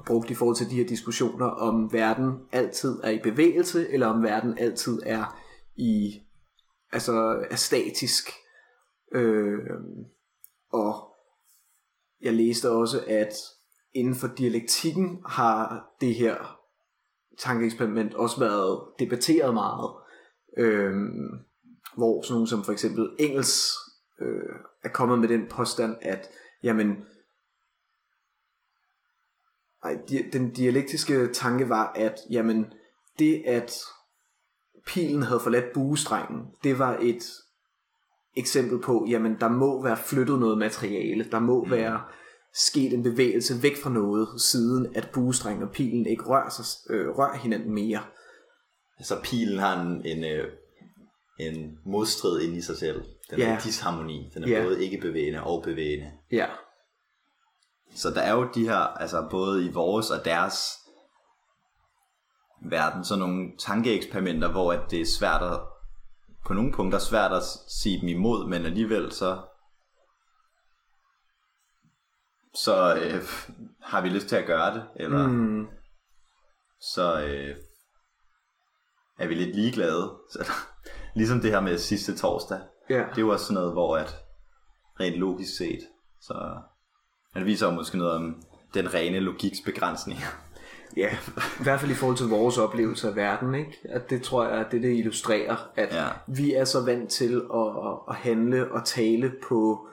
brugt i forhold til de her diskussioner, om verden altid er i bevægelse, eller om verden altid er i, altså er statisk. Øh, og jeg læste også, at inden for dialektikken har det her tankeeksperiment også været debatteret meget. Øh, hvor sådan nogle som for eksempel Engels øh, er kommet med den påstand, at jamen, ej, di- den dialektiske tanke var, at jamen, det at pilen havde forladt buestrengen, det var et eksempel på, jamen der må være flyttet noget materiale, der må mm. være sket en bevægelse væk fra noget, siden at buestrengen og pilen ikke rører, sig, øh, rører hinanden mere. Så pilen har en, en, øh, en modstrid inde i sig selv. Den er Ja. en disharmoni. Den er Ja. både ikke bevægende og bevægende. Ja, Så der er jo de her, altså både i vores og deres verden, sådan nogle tankeeksperimenter, hvor at det er svært at, på nogle punkter svært at sige dem imod, men alligevel så så øh, har vi lyst til at gøre det, eller mm, så øh, er vi lidt ligeglade. Så, ligesom det her med sidste torsdag. ja. Det er jo også sådan noget, hvor at rent logisk set, så det viser jo måske noget om den rene logiks begrænsning. Ja, i hvert fald i forhold til vores oplevelse af verden, ikke? At det tror jeg, at det, det illustrerer, at Ja. vi er så vant til at, at, handle og tale på,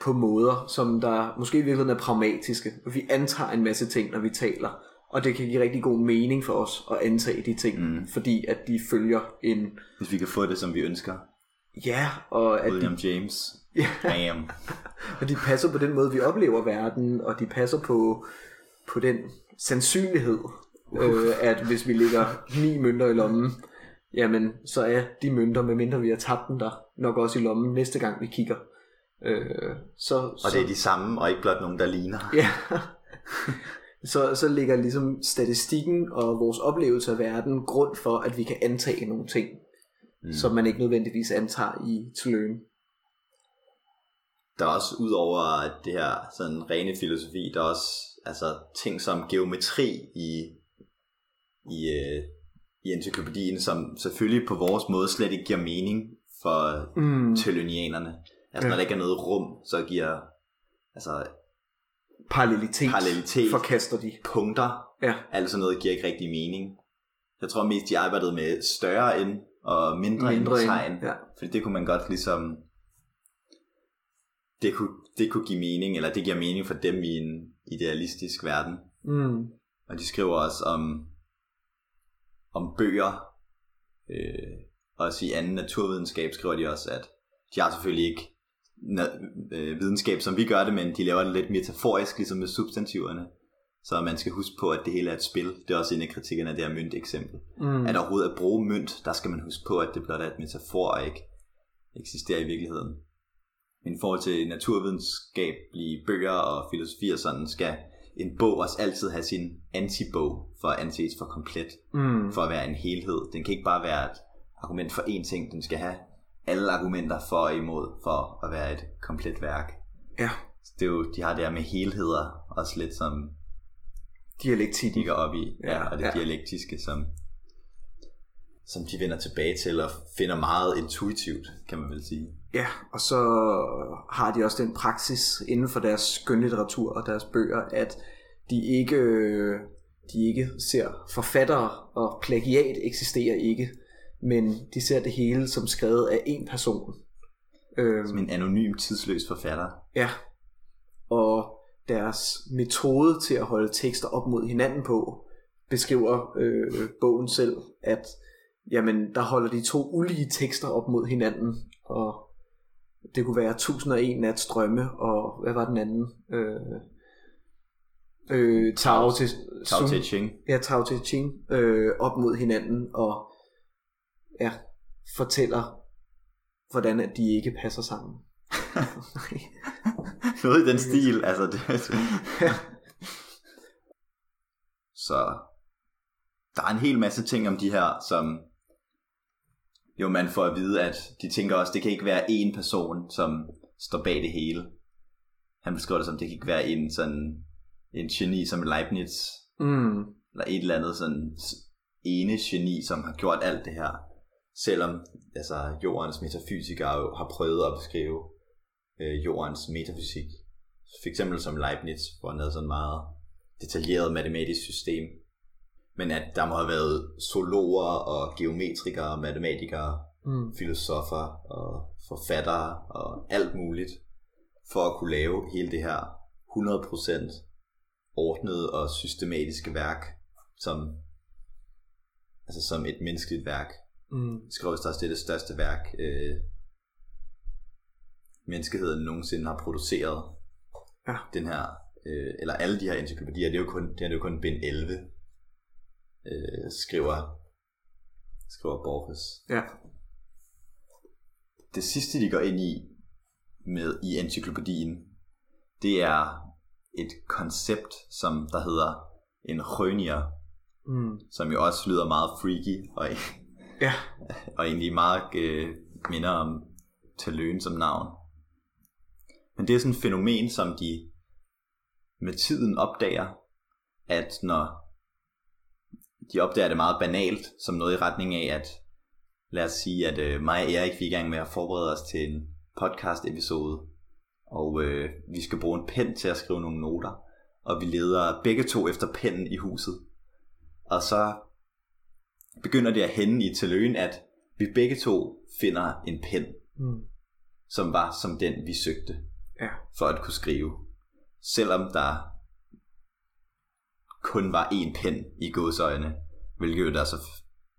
på måder, som der måske i virkeligheden er pragmatiske. Vi antager en masse ting, når vi taler, og det kan give rigtig god mening for os at antage de ting, mm. fordi at de følger en... Hvis vi kan få det, som vi ønsker. Ja, og at de, William James. Bam. og de passer på den måde, vi oplever verden, og de passer på, på den sandsynlighed, øh, at hvis vi lægger ni mønter i lommen, jamen så er de mønter, medmindre vi har tabt dem der, nok også i lommen næste gang vi kigger. Øh, så, Og det er de samme, og ikke blot nogen, der ligner. Ja. så, så ligger ligesom statistikken og vores oplevelse af verden grund for, at vi kan antage nogle ting, mm. som man ikke nødvendigvis antager i Tuløen. Der er også ud over det her sådan rene filosofi, der er også altså, ting som geometri i, i, øh, i encyklopædien, som selvfølgelig på vores måde slet ikke giver mening for Mm. telonianerne. Altså når Ja. der ikke er noget rum, så giver altså, Parallelitet, Parallelitet. forkaster de. punkter, Ja. alt sådan noget giver ikke rigtig mening. Jeg tror mest, de arbejdede med større end og mindre, mindre end tegn. Ja. Fordi det kunne man godt ligesom... Det kunne, det kunne give mening, eller det giver mening for dem i en idealistisk verden. Mm. Og de skriver også om, om bøger. Øh, også i anden naturvidenskab skriver de også, at de har selvfølgelig ikke øh, videnskab, som vi gør det, men de laver det lidt metaforisk, ligesom med substantiverne. Så man skal huske på, at det hele er et spil. Det er også en af kritikkerne af det her mønt eksempel. Mm. At overhovedet at bruge mønt, der skal man huske på, at det blot er et metafor, og ikke eksisterer i virkeligheden. Men i forhold til naturvidenskabelige bøger og filosofi og sådan, skal en bog også altid have sin antibog for at anses for komplet, Mm. for at være en helhed. Den kan ikke bare være et argument for én ting, den skal have alle argumenter for og imod, for at være et komplet værk. Ja, Det er jo, de har det her med helheder, også lidt som dialektik. de går op i, ja, Ja, og det ja. dialektiske, som, som de vender tilbage til og finder meget intuitivt, kan man vel sige. Ja, og så har de også den praksis inden for deres skønlitteratur og deres bøger, at de ikke, de ikke ser forfattere, og plagiat eksisterer ikke, men de ser det hele som skrevet af en person. Øhm, Som en anonym, tidsløs forfatter. Ja, og deres metode til at holde tekster op mod hinanden på, beskriver øh, bogen selv, at jamen, der holder de to ulige tekster op mod hinanden, og det kunne være 1001 nats drømme, og hvad var den anden? Øh, øh, Tao til, Tao Te Ching. ja, Tao Te Ching øh, op mod hinanden, og ja, fortæller, hvordan at de ikke passer sammen. Noget i den stil, altså det, Så der er en hel masse ting om de her, som jo man får at vide, at de tænker også, det kan ikke være én person, som står bag det hele. Han beskriver det som, det kan ikke være en sådan en geni som Leibniz, mm, eller et eller andet sådan ene geni, som har gjort alt det her. Selvom altså, jordens metafysikere jo har prøvet at beskrive øh, jordens metafysik. For eksempel som Leibniz, hvor han havde sådan meget detaljeret matematisk system. Men at der må have været zoologer og geometrikere, matematikere, mm, filosofer og forfattere og alt muligt, for at kunne lave hele det her 100% ordnede og systematiske værk, som, altså som et menneskeligt værk. mm, også, det er det største værk, øh, menneskeheden nogensinde har produceret. Ja. Den her, øh, eller alle de her encyklopædier, det er jo kun, det er jo kun bind 11, øh, skriver, skriver Borges. Ja, det sidste, de går ind i med i encyklopædien, det er et koncept, som der hedder en rønier, mm, som jo også lyder meget freaky, og, ja, og egentlig meget øh, minder om Taløen som navn. Men det er sådan et fænomen, som de med tiden opdager, at når de opdager det meget banalt, som noget i retning af, at lad os sige, at øh, mig og Erik vi er i gang med at forberede os til en podcast episode, og øh, vi skal bruge en pen til at skrive nogle noter, og vi leder begge to efter pennen i huset. Og så begynder det at hænde i tiløen, at vi begge to finder en pen, mm, som var som den, vi søgte ja, for at kunne skrive. Selvom der kun var én pen i godsøjne, hvilket jo der så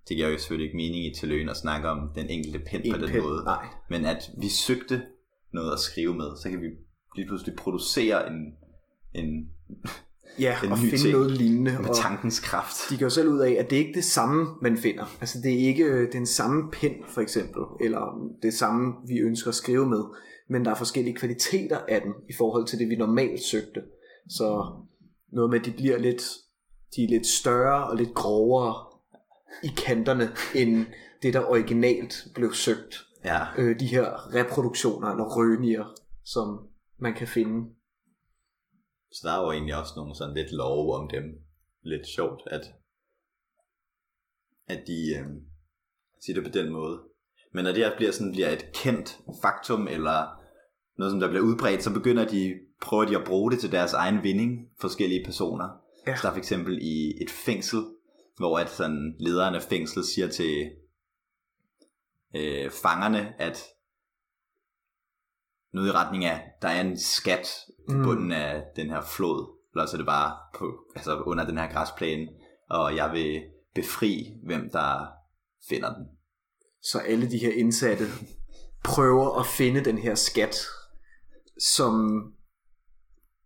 det giver jo selvfølgelig ikke mening i tiløen at snakke om den enkelte pen En på den pen, måde. nej. Men at vi søgte noget at skrive med, så kan vi lige pludselig producere en, en ja En og finde ting. noget lignende. med og tankens kraft. de går jo selv ud af, at det ikke er det samme, man finder. Altså det er ikke øh, den samme pen, for eksempel, eller det samme, vi ønsker at skrive med, men der er forskellige kvaliteter af den, i forhold til det, vi normalt søgte. Så noget med, at de bliver lidt, de er lidt større og lidt grovere i kanterne, end det, der originalt blev søgt. Ja, Øh, de her reproduktioner, eller rønier, som man kan finde. så der er jo egentlig også nogle sådan lidt love om dem. Lidt sjovt, at, at de øh, siger det på den måde. Men når det her bliver, sådan, bliver et kendt faktum, eller noget, som der bliver udbredt, så begynder de, prøver de at bruge det til deres egen vinding, forskellige personer. Ja. Så der er for eksempel i et fængsel, hvor at sådan lederen af fængslet siger til øh, fangerne, at noget i retning af, der er en skat på Mm. bunden af den her flod, eller så er det bare på, altså under den her græsplæne, og jeg vil befri, hvem der finder den. Så alle de her indsatte prøver at finde den her skat, som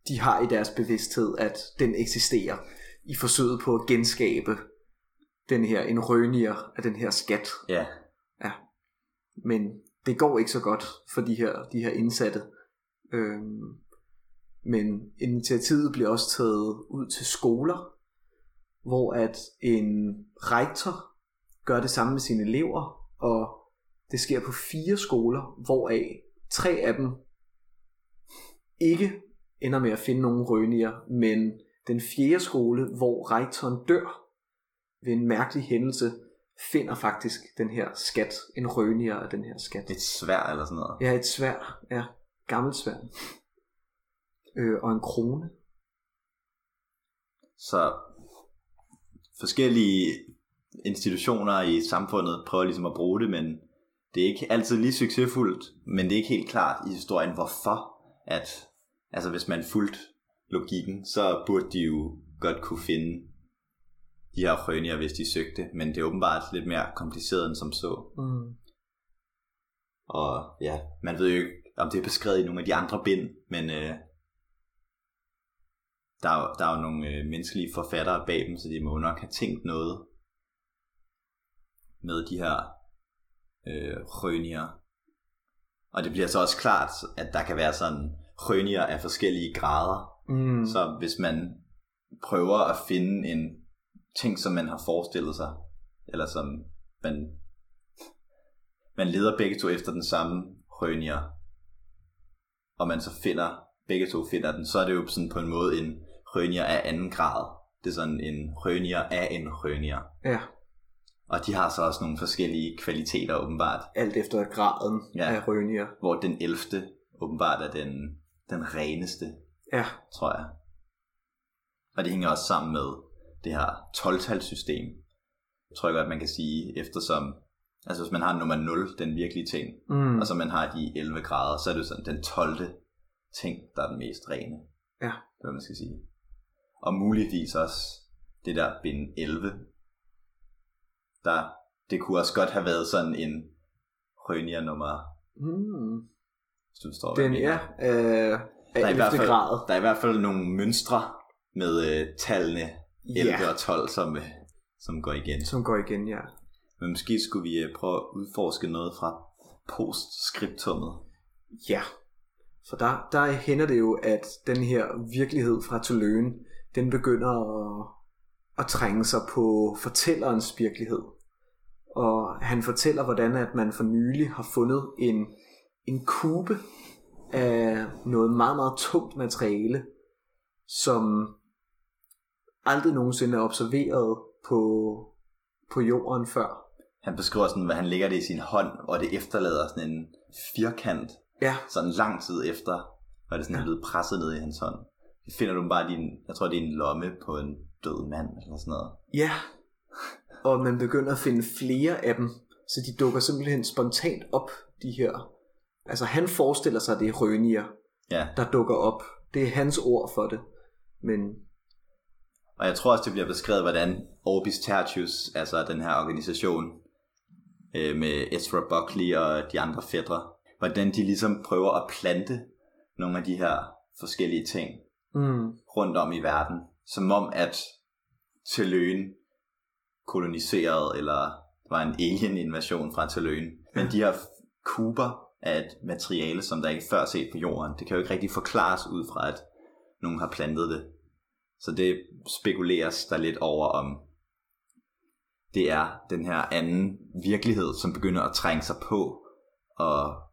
de har i deres bevidsthed, at den eksisterer, i forsøget på at genskabe den her, en rønier af den her skat. Ja, Men det går ikke så godt for de her, de her indsatte. Øhm, men initiativet bliver også taget ud til skoler, hvor at en rektor gør det samme med sine elever, og det sker på fire skoler, hvoraf tre af dem ikke ender med at finde nogen rønier, men den fjerde skole, hvor rektoren dør ved en mærkelig hændelse, finder faktisk den her skat, en rønier af den her skat. Et svær eller sådan noget. Ja, et svær, ja, gammelt svær. Øh, og en krone. Så forskellige institutioner i samfundet prøver ligesom at bruge det, men det er ikke altid lige succesfuldt, men det er ikke helt klart i historien, hvorfor at, altså hvis man fuldt logikken, så burde de jo godt kunne finde de her rønier, hvis de søgte, men det er åbenbart lidt mere kompliceret end som så. Mm. Og ja, man ved jo ikke, om det er beskrevet i nogle af de andre bind, men øh, der, er, der er jo nogle øh, menneskelige forfattere bag dem, så de må nok have tænkt noget med de her øh, rønier. Og det bliver så også klart, at der kan være sådan rønier af forskellige grader. Mm. Så hvis man prøver at finde en ting, som man har forestillet sig, eller som man, man leder begge to efter den samme rønier, og man så finder, begge to finder den, så er det jo sådan på en måde en rønier af anden grad. Det er sådan en rønier af en rønier. Ja, Og de har så også nogle forskellige kvaliteter åbenbart, alt efter graden ja. af rønier. hvor den 11. åbenbart er den, den reneste, Ja, tror jeg. Og det hænger også sammen med det her 12-talssystem. Tror jeg godt, man kan sige, eftersom, altså hvis man har nummer 0, den virkelige ting, mm. og så man har de 11 grader, så er det sådan den 12. ting, der er den mest rene. Ja. Det er, hvad man skal sige. Og muligvis også det der bind 11, der, det kunne også godt have været sådan en Rønier nummer, mm. Du forstår, den mener. er øh, af der er, i hvert 11. fald, grad. der er i hvert fald nogle mønstre med øh, tallene 11 Ja, og 12, som, øh, som går igen. som går igen, ja. Men måske skulle vi øh, prøve at udforske noget fra postskriptummet. Ja, for der, der hænder det jo, at den her virkelighed fra Tuløen, den begynder at, at trænge sig på fortællerens virkelighed. Og han fortæller, hvordan at man for nylig har fundet en, en kube af noget meget, meget tungt materiale, som aldrig nogensinde er observeret på, på jorden før. Han beskriver sådan, hvad han lægger det i sin hånd, og det efterlader sådan en firkant, Ja, sådan lang tid efter, hvor det sådan er blevet presset ned i hans hånd. Det finder du bare din, jeg tror det er en lomme på en død mand, eller sådan noget. Ja, og man begynder at finde flere af dem, så de dukker simpelthen spontant op, de her. Altså han forestiller sig, at det er rønier, Ja, der dukker op. Det er hans ord for det. Men og jeg tror også, det bliver beskrevet, hvordan Orbis Tertius, altså den her organisation øh, med Ezra Buckley og de andre fædre, hvordan de ligesom prøver at plante nogle af de her forskellige ting mm, rundt om i verden, som om at Telløen koloniserede, eller var en alien-invasion fra Telløen. Men de her kuber af et materiale, som der ikke før set på jorden, det kan jo ikke rigtig forklares ud fra, at nogen har plantet det. Så det spekuleres der lidt over, om det er den her anden virkelighed, som begynder at trænge sig på og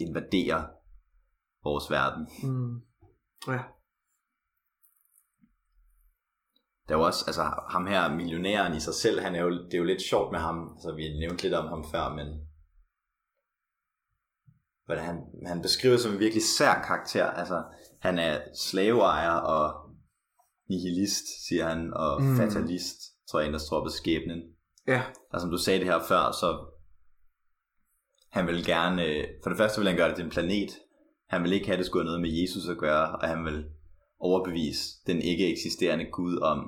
invadere vores verden. mm, ja, Der er jo også, altså ham her, millionæren i sig selv, han er jo, det er jo lidt sjovt med ham, altså vi nævnte lidt om ham før, men hvordan han, han beskriver som en virkelig sær karakter, altså han er slaveejer og nihilist, siger han, og Mm. fatalist, tror jeg, der tror på skæbnen. ja, Og som du sagde det her før, så han vil gerne, øh, for det første vil han gøre det til en planet, han vil ikke have, det skulle have noget med Jesus at gøre, og han vil overbevise den ikke eksisterende Gud om,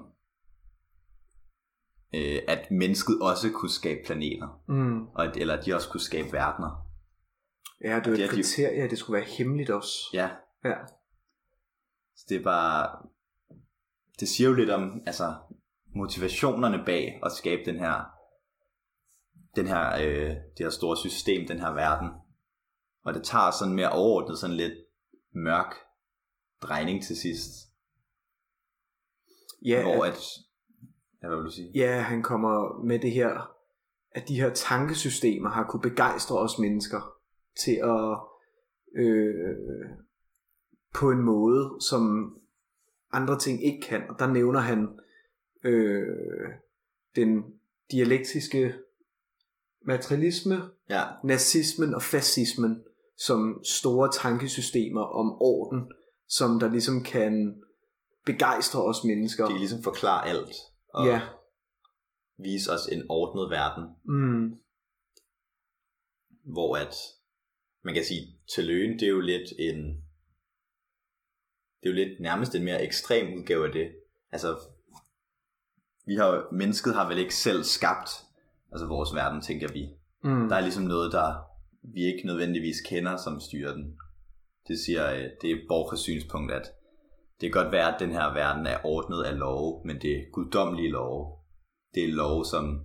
øh, at mennesket også kunne skabe planeter, mm, og at, eller at de også kunne skabe verdener. Ja, det er jo Det et er de- kriterie, at det skulle være hemmeligt også. Ja, Ja, så det er bare, det siger jo lidt om, altså, motivationerne bag at skabe den her, den her, øh, det her store system, den her verden. Og det tager sådan mere overordnet, sådan lidt mørk drejning til sidst. Ja, hvor at, at, ja, hvad vil du sige? ja, han kommer med det her, at de her tankesystemer har kunne begejstre os mennesker til at øh, på en måde, som andre ting ikke kan. Og der nævner han øh, den dialektiske materialisme, Ja, nazismen og fascismen som store tankesystemer om orden, som der ligesom kan begejstre os mennesker. de ligesom forklare alt, og Ja, vise os en ordnet verden, mm, hvor at, man kan sige, til løn, det er jo lidt en, det er jo lidt nærmest en mere ekstrem udgave af det. Altså, vi har, mennesket har vel ikke selv skabt, altså vores verden, tænker vi. mm, Der er ligesom noget, der vi ikke nødvendigvis kender, som styrer den. Det siger, øh, det er Borges synspunkt, at det kan godt være, at den her verden er ordnet af love, men det er guddommelige love. Det er love, som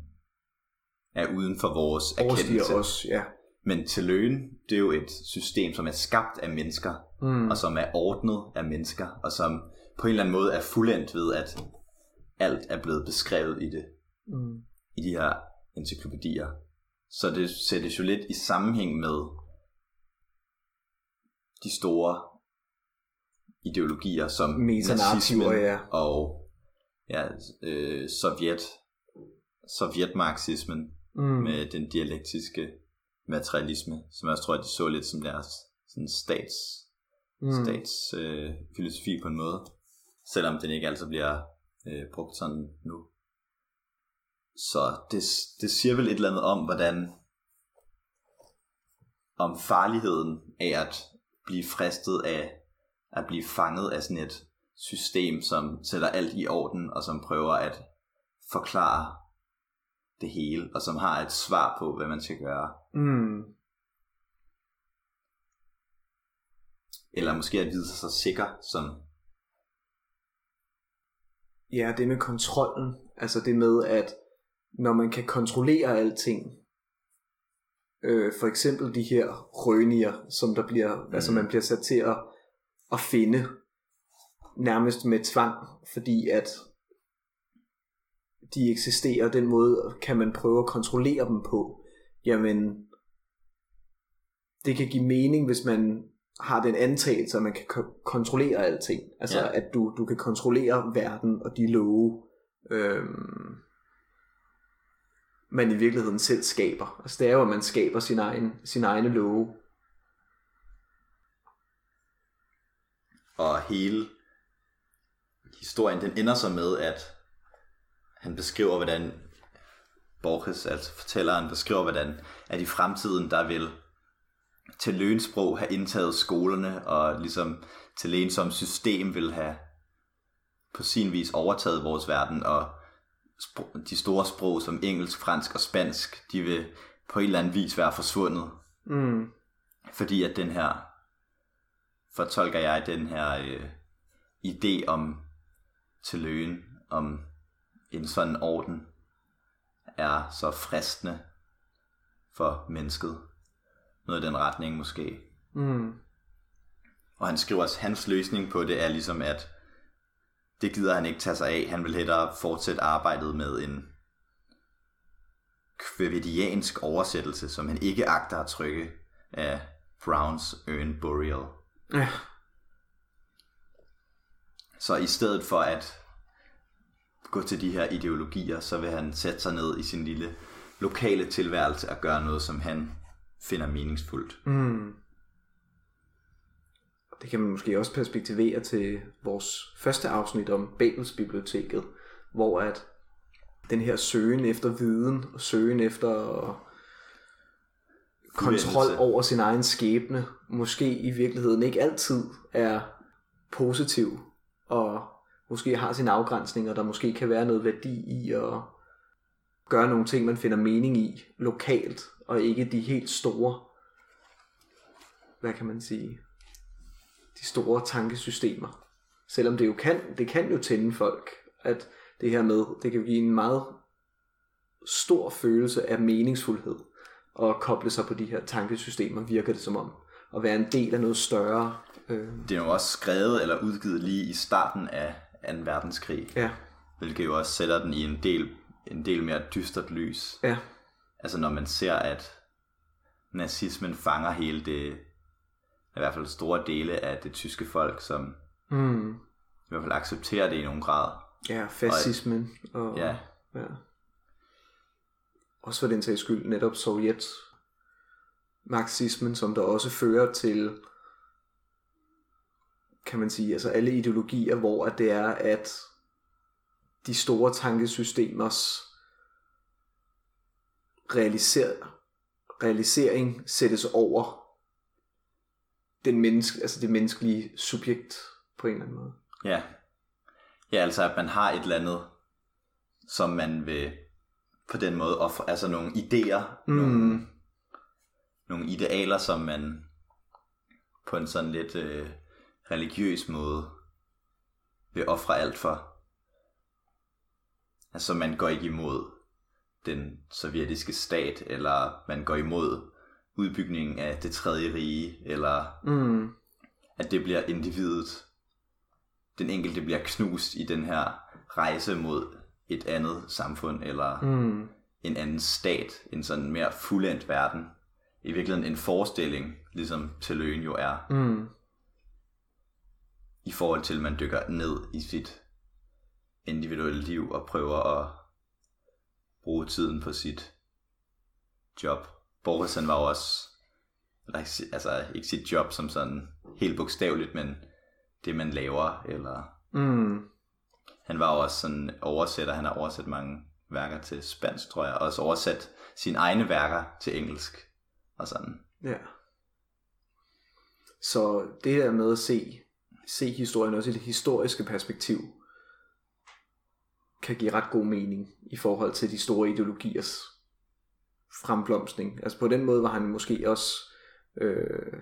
er uden for vores erkendelse. overstiger os, ja. Men til løn, det er jo et system, som er skabt af mennesker, Mm, og som er ordnet af mennesker, og som på en eller anden måde er fuldendt ved, at alt er blevet beskrevet i det, mm, i de her encyklopædier. Så det sættes jo lidt i sammenhæng med de store ideologier som nazismen ja. og ja, øh, Sovjet, sovjetmarxismen, mm, med den dialektiske materialisme, som jeg også tror, at de så lidt som deres sådan stats, mm, stats øh, filosofi på en måde, selvom den ikke altid bliver øh, brugt sådan nu. Så det, det siger vel et eller andet om, hvordan om farligheden af at blive fristet af at blive fanget af sådan et system, som sætter alt i orden, og som prøver at forklare det hele, og som har et svar på, hvad man skal gøre. mm, Eller måske at vide sig sikker, som Ja, det med kontrollen. Altså det med, at når man kan kontrollere alting, øh, for eksempel de her rønier, som der bliver, mm. altså man bliver sat til at, at finde nærmest med tvang, fordi at de eksisterer, den måde kan man prøve at kontrollere dem på. Jamen, det kan give mening, hvis man har den antagelse, at man kan ko- kontrollere alting. Altså, ja. at du, du kan kontrollere verden og de love, øhm, man i virkeligheden selv skaber. Altså, det er jo, at man skaber sin egen, sin egne love. og hele historien, den ender så med, at han beskriver, hvordan Borges, altså fortælleren, beskriver, hvordan at i fremtiden, der vil til lønsprog have indtaget skolerne, og ligesom til lægen som system vil have på sin vis overtaget vores verden, og de store sprog som engelsk, fransk og spansk, de vil på en eller anden vis være forsvundet, Mm. fordi at den her, fortolker jeg den her øh, idé om til løgen, om en sådan orden, er så fristende for mennesket. Noget i den retning måske. Mm. Og han skriver også, hans løsning på det er ligesom, at det gider han ikke tage sig af. Han vil hellere fortsætte arbejdet med en kvævidiansk oversættelse, som han ikke agter at trykke af Browns Urn Burial. Ja. Så i stedet for at gå til de her ideologier, så vil han sætte sig ned i sin lille lokale tilværelse og gøre noget, som han finder meningsfuldt. Mm. Det kan man måske også perspektivere til vores første afsnit om Babelsbiblioteket, hvor at den her søgen efter viden og søgen efter kontrol over sin egen skæbne, måske i virkeligheden ikke altid er positiv, og måske har sine afgrænsninger, der måske kan være noget værdi i at gøre nogle ting, man finder mening i lokalt, og ikke de helt store, hvad kan man sige, de store tankesystemer. Selvom det jo kan, det kan jo tænde folk, at det her med, det kan give en meget stor følelse af meningsfuldhed at koble sig på de her tankesystemer, virker det som om. At være en del af noget større. Øh, Det er jo også skrevet eller udgivet lige i starten af 2. verdenskrig, ja, hvilket jo også sætter den i en del, en del mere dystert lys. ja, Altså når man ser, at nazismen fanger hele det, i hvert fald store dele af det tyske folk, som mm, i hvert fald accepterer det i nogen grad. ja fascismen. Og, Ja, ja. Også for den sags skyld netop Sovjet marxismen, som der også fører til, kan man sige, altså alle ideologier, hvor at det er, at de store tankesystemers realiser, realisering sættes over den menneske, altså det menneskelige subjekt på en eller anden måde. ja. Ja, altså at man har et eller andet, som man vil på den måde ofre, altså nogle idéer, mm. nogle, nogle idealer, som man på en sådan lidt øh, religiøs måde vil ofre alt for. Altså man går ikke imod den sovjetiske stat, eller man går imod udbygningen af det tredje rige, eller Mm. at det bliver individet, den enkelte bliver knust i den her rejse mod et andet samfund, eller Mm. en anden stat, en sådan mere fuldendt verden. I virkeligheden en forestilling, ligesom Telløen jo er, Mm. I forhold til, at man dykker ned i sit individuelle liv og prøver at bruge tiden på sit job. Boris han var jo også, eller altså ikke sit job som sådan helt bogstaveligt, men det man laver, eller Mm. han var jo også sådan oversætter, han har oversat mange værker til spansk, tror jeg, og også oversat sine egne værker til engelsk, og sådan. Ja. Så det der med at se, se historien også i det historiske perspektiv, kan give ret god mening i forhold til de store ideologiers fremblomstning. Altså på den måde var han måske også øh,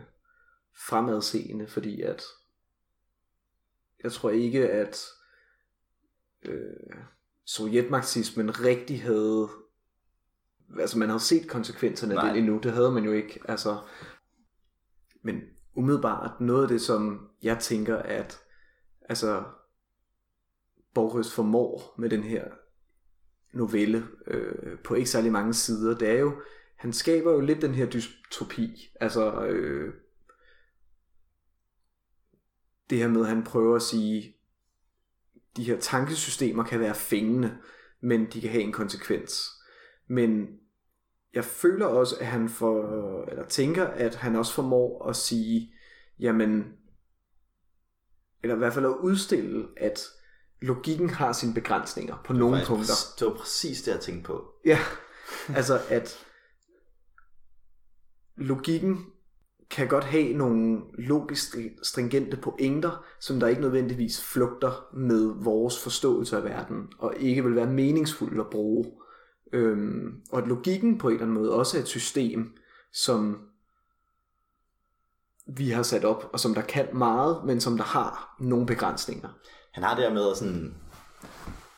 fremadseende, fordi at jeg tror ikke, at øh, sovjetmarxismen rigtig havde altså man havde set konsekvenserne af Nej. det endnu, det havde man jo ikke, altså men umiddelbart noget af det, som jeg tænker, at altså Borges formår med den her novelle øh, på ikke særlig mange sider, det er jo, han skaber jo lidt den her dystopi, altså øh, det her med, at han prøver at sige, de her tankesystemer kan være fængende, men de kan have en konsekvens. Men jeg føler også, at han for, eller tænker, at han også formår at sige, jamen, eller i hvert fald at udstille, at logikken har sine begrænsninger på nogle punkter. Det var præcis det, jeg tænkte på. Ja, altså at logikken kan godt have nogle logisk stringente pointer, som der ikke nødvendigvis flugter med vores forståelse af verden, og ikke vil være meningsfuldt at bruge. Øhm, og at logikken på en eller anden måde også er et system, som vi har sat op, og som der kan meget, men som der har nogle begrænsninger. Han har det her med at sådan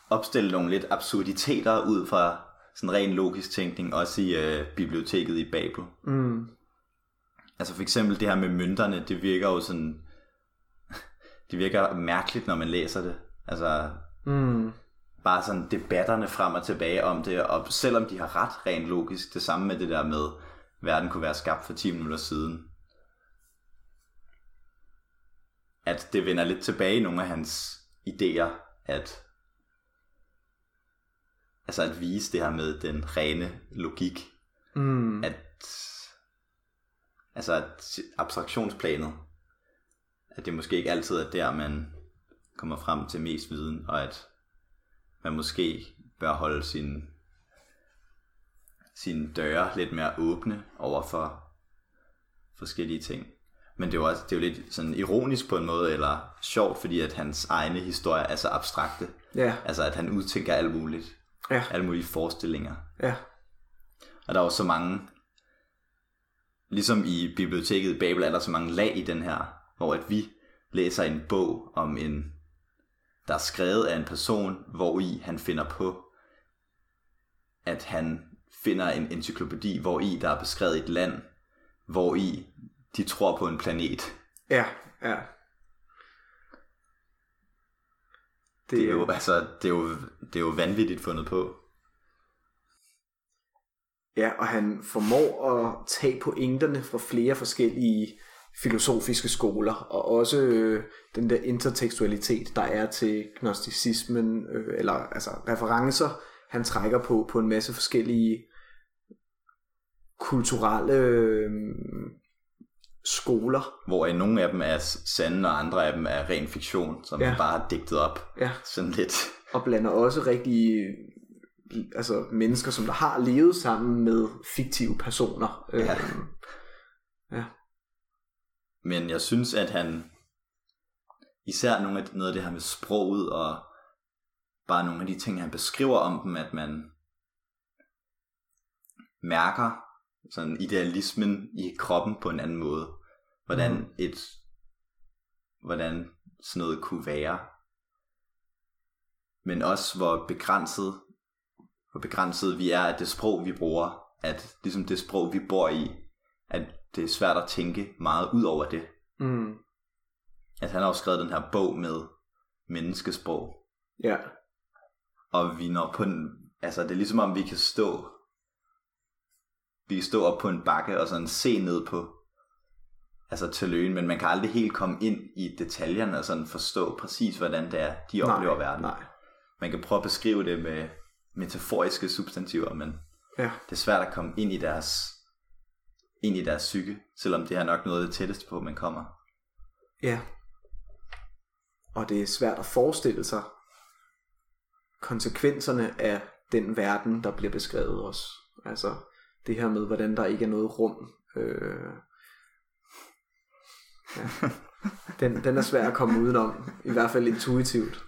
opstille nogle lidt absurditeter ud fra sådan ren logisk tænkning, også i øh, biblioteket i Babel. Mm. Altså for eksempel det her med mønterne, det virker jo sådan, det virker mærkeligt, når man læser det. Altså Mm. bare sådan debatterne frem og tilbage om det, og selvom de har ret rent logisk, det samme med det der med, verden kunne være skabt for 10 minutter siden. At det vender lidt tilbage i nogle af hans idéer, at altså at vise det her med den rene logik, Mm. at altså at abstraktionsplanet, at det måske ikke altid er der, man kommer frem til mest viden, og at man måske bør holde sin sine døre lidt mere åbne over for forskellige ting. Men det er jo, også, det er jo lidt sådan ironisk på en måde, eller sjovt, fordi at hans egne historier er så abstrakte. Ja, Altså at han udtænker alt muligt. ja, Alle mulige forestillinger. ja. Og der er jo så mange, ligesom i biblioteket i Babel, er der så mange lag i den her, hvor at vi læser en bog om en, der er skrevet af en person, hvor i han finder på, at han finder en encyklopædi, hvor i der er beskrevet et land, hvor i de tror på en planet. Ja, ja. Det, det, er jo, altså, det, er jo, det er jo vanvittigt fundet på. Ja, og han formår at tage pointerne fra flere forskellige filosofiske skoler, og også øh, den der intertekstualitet, der er til gnosticismen, øh, eller altså referencer, han trækker på på en masse forskellige kulturelle øh, skoler. Hvor nogle af dem er sande, og andre af dem er ren fiktion, som ja. bare har digtet op. Ja. Sådan lidt. Og blander også rigtig altså mennesker, som der har levet sammen med fiktive personer. Ja. Øhm, ja. Men jeg synes, at han især nogle af, noget af det her med sproget og bare nogle af de ting, han beskriver om dem, at man mærker sådan idealismen i kroppen på en anden måde. Hvordan mm. et hvordan sådan noget kunne være. Men også hvor begrænset hvor begrænset vi er af det sprog, vi bruger. At ligesom det sprog, vi bor i, at det er svært at tænke meget ud over det. Mm. At han har jo skrevet den her bog med menneskesprog. Ja. Og vi når på en, altså det er ligesom om vi kan stå, vi stå op på en bakke og sådan se ned på, altså til øen, men man kan aldrig helt komme ind i detaljerne og sådan forstå præcis, hvordan det er, de oplever nej, verden. Nej. Man kan prøve at beskrive det med metaforiske substantiver, men Ja. det er svært at komme ind i deres ind i deres psyke, selvom det er nok noget af det tætteste på, man kommer. Ja. Og det er svært at forestille sig konsekvenserne af den verden, der bliver beskrevet også. Altså det her med, hvordan der ikke er noget rum. Øh, ja. den, den er svær at komme udenom, i hvert fald intuitivt.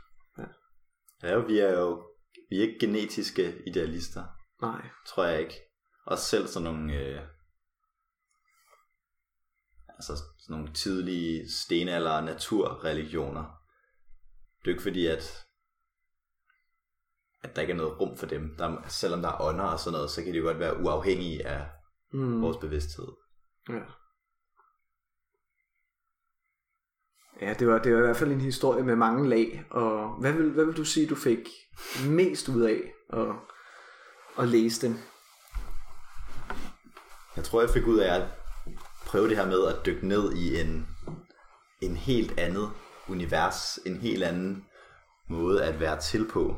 Ja, vi er jo vi er ikke genetiske idealister, Nej. tror jeg ikke. Og selv sådan nogle, øh, altså sådan nogle tidlige stenalder naturreligioner. Det er jo ikke fordi, at, at der ikke er noget rum for dem. Der, selvom der er ånder og sådan noget, så kan de jo godt være uafhængige af Mm. vores bevidsthed. Ja. Ja, det var, det var i hvert fald en historie med mange lag. Og hvad vil, hvad vil du sige, du fik mest ud af at, at læse den? Jeg tror, jeg fik ud af at prøve det her med at dykke ned i en, en helt andet univers, en helt anden måde at være til på,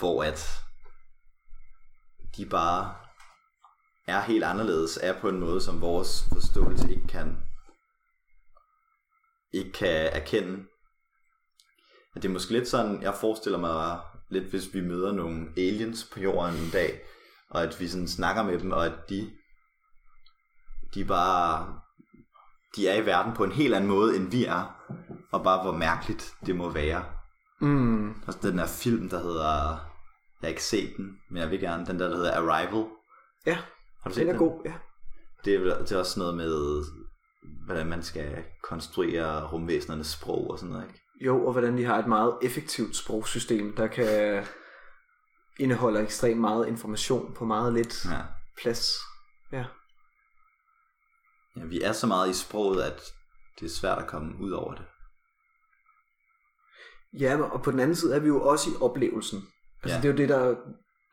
hvor at de bare er helt anderledes, er på en måde, som vores forståelse ikke kan ikke kan erkende. At det er måske lidt sådan, jeg forestiller mig lidt, hvis vi møder nogle aliens på jorden en dag, og at vi sådan snakker med dem, og at de, de bare, de er i verden på en helt anden måde, end vi er, og bare hvor mærkeligt det må være. Mm. Og den der film, der hedder, jeg har ikke set den, men jeg vil gerne, den der, der hedder Arrival. Ja, Har du set den er den? god. Ja. Det er, det er også noget med, hvordan man skal konstruere rumvæsenernes sprog og sådan noget, ikke? Jo, og hvordan de har et meget effektivt sprogsystem, der kan indeholde ekstremt meget information på meget lidt Ja. plads. Ja. ja. vi er så meget i sproget, at det er svært at komme ud over det. Ja, og på den anden side er vi jo også i oplevelsen. Altså Ja. det er jo det, der...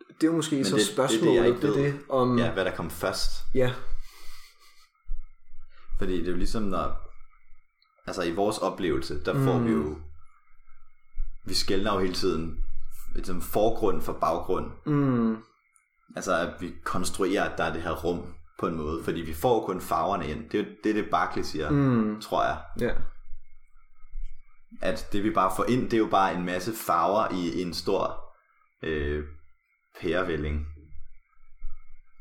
Det er jo måske Men så det- det det, spørgsmålet, det, det, ved. det om... Ja, hvad der kom først. ja. Fordi det er jo ligesom, når... Altså i vores oplevelse, der får Mm. vi jo... Vi skældner jo hele tiden ligesom forgrund for baggrund. Mm, Altså at vi konstruerer, at der er det her rum på en måde. Fordi vi får kun farverne ind. Det er det, det Barclay siger, mm, tror jeg. ja. at det vi bare får ind, det er jo bare en masse farver i en stor øh, pærevælling,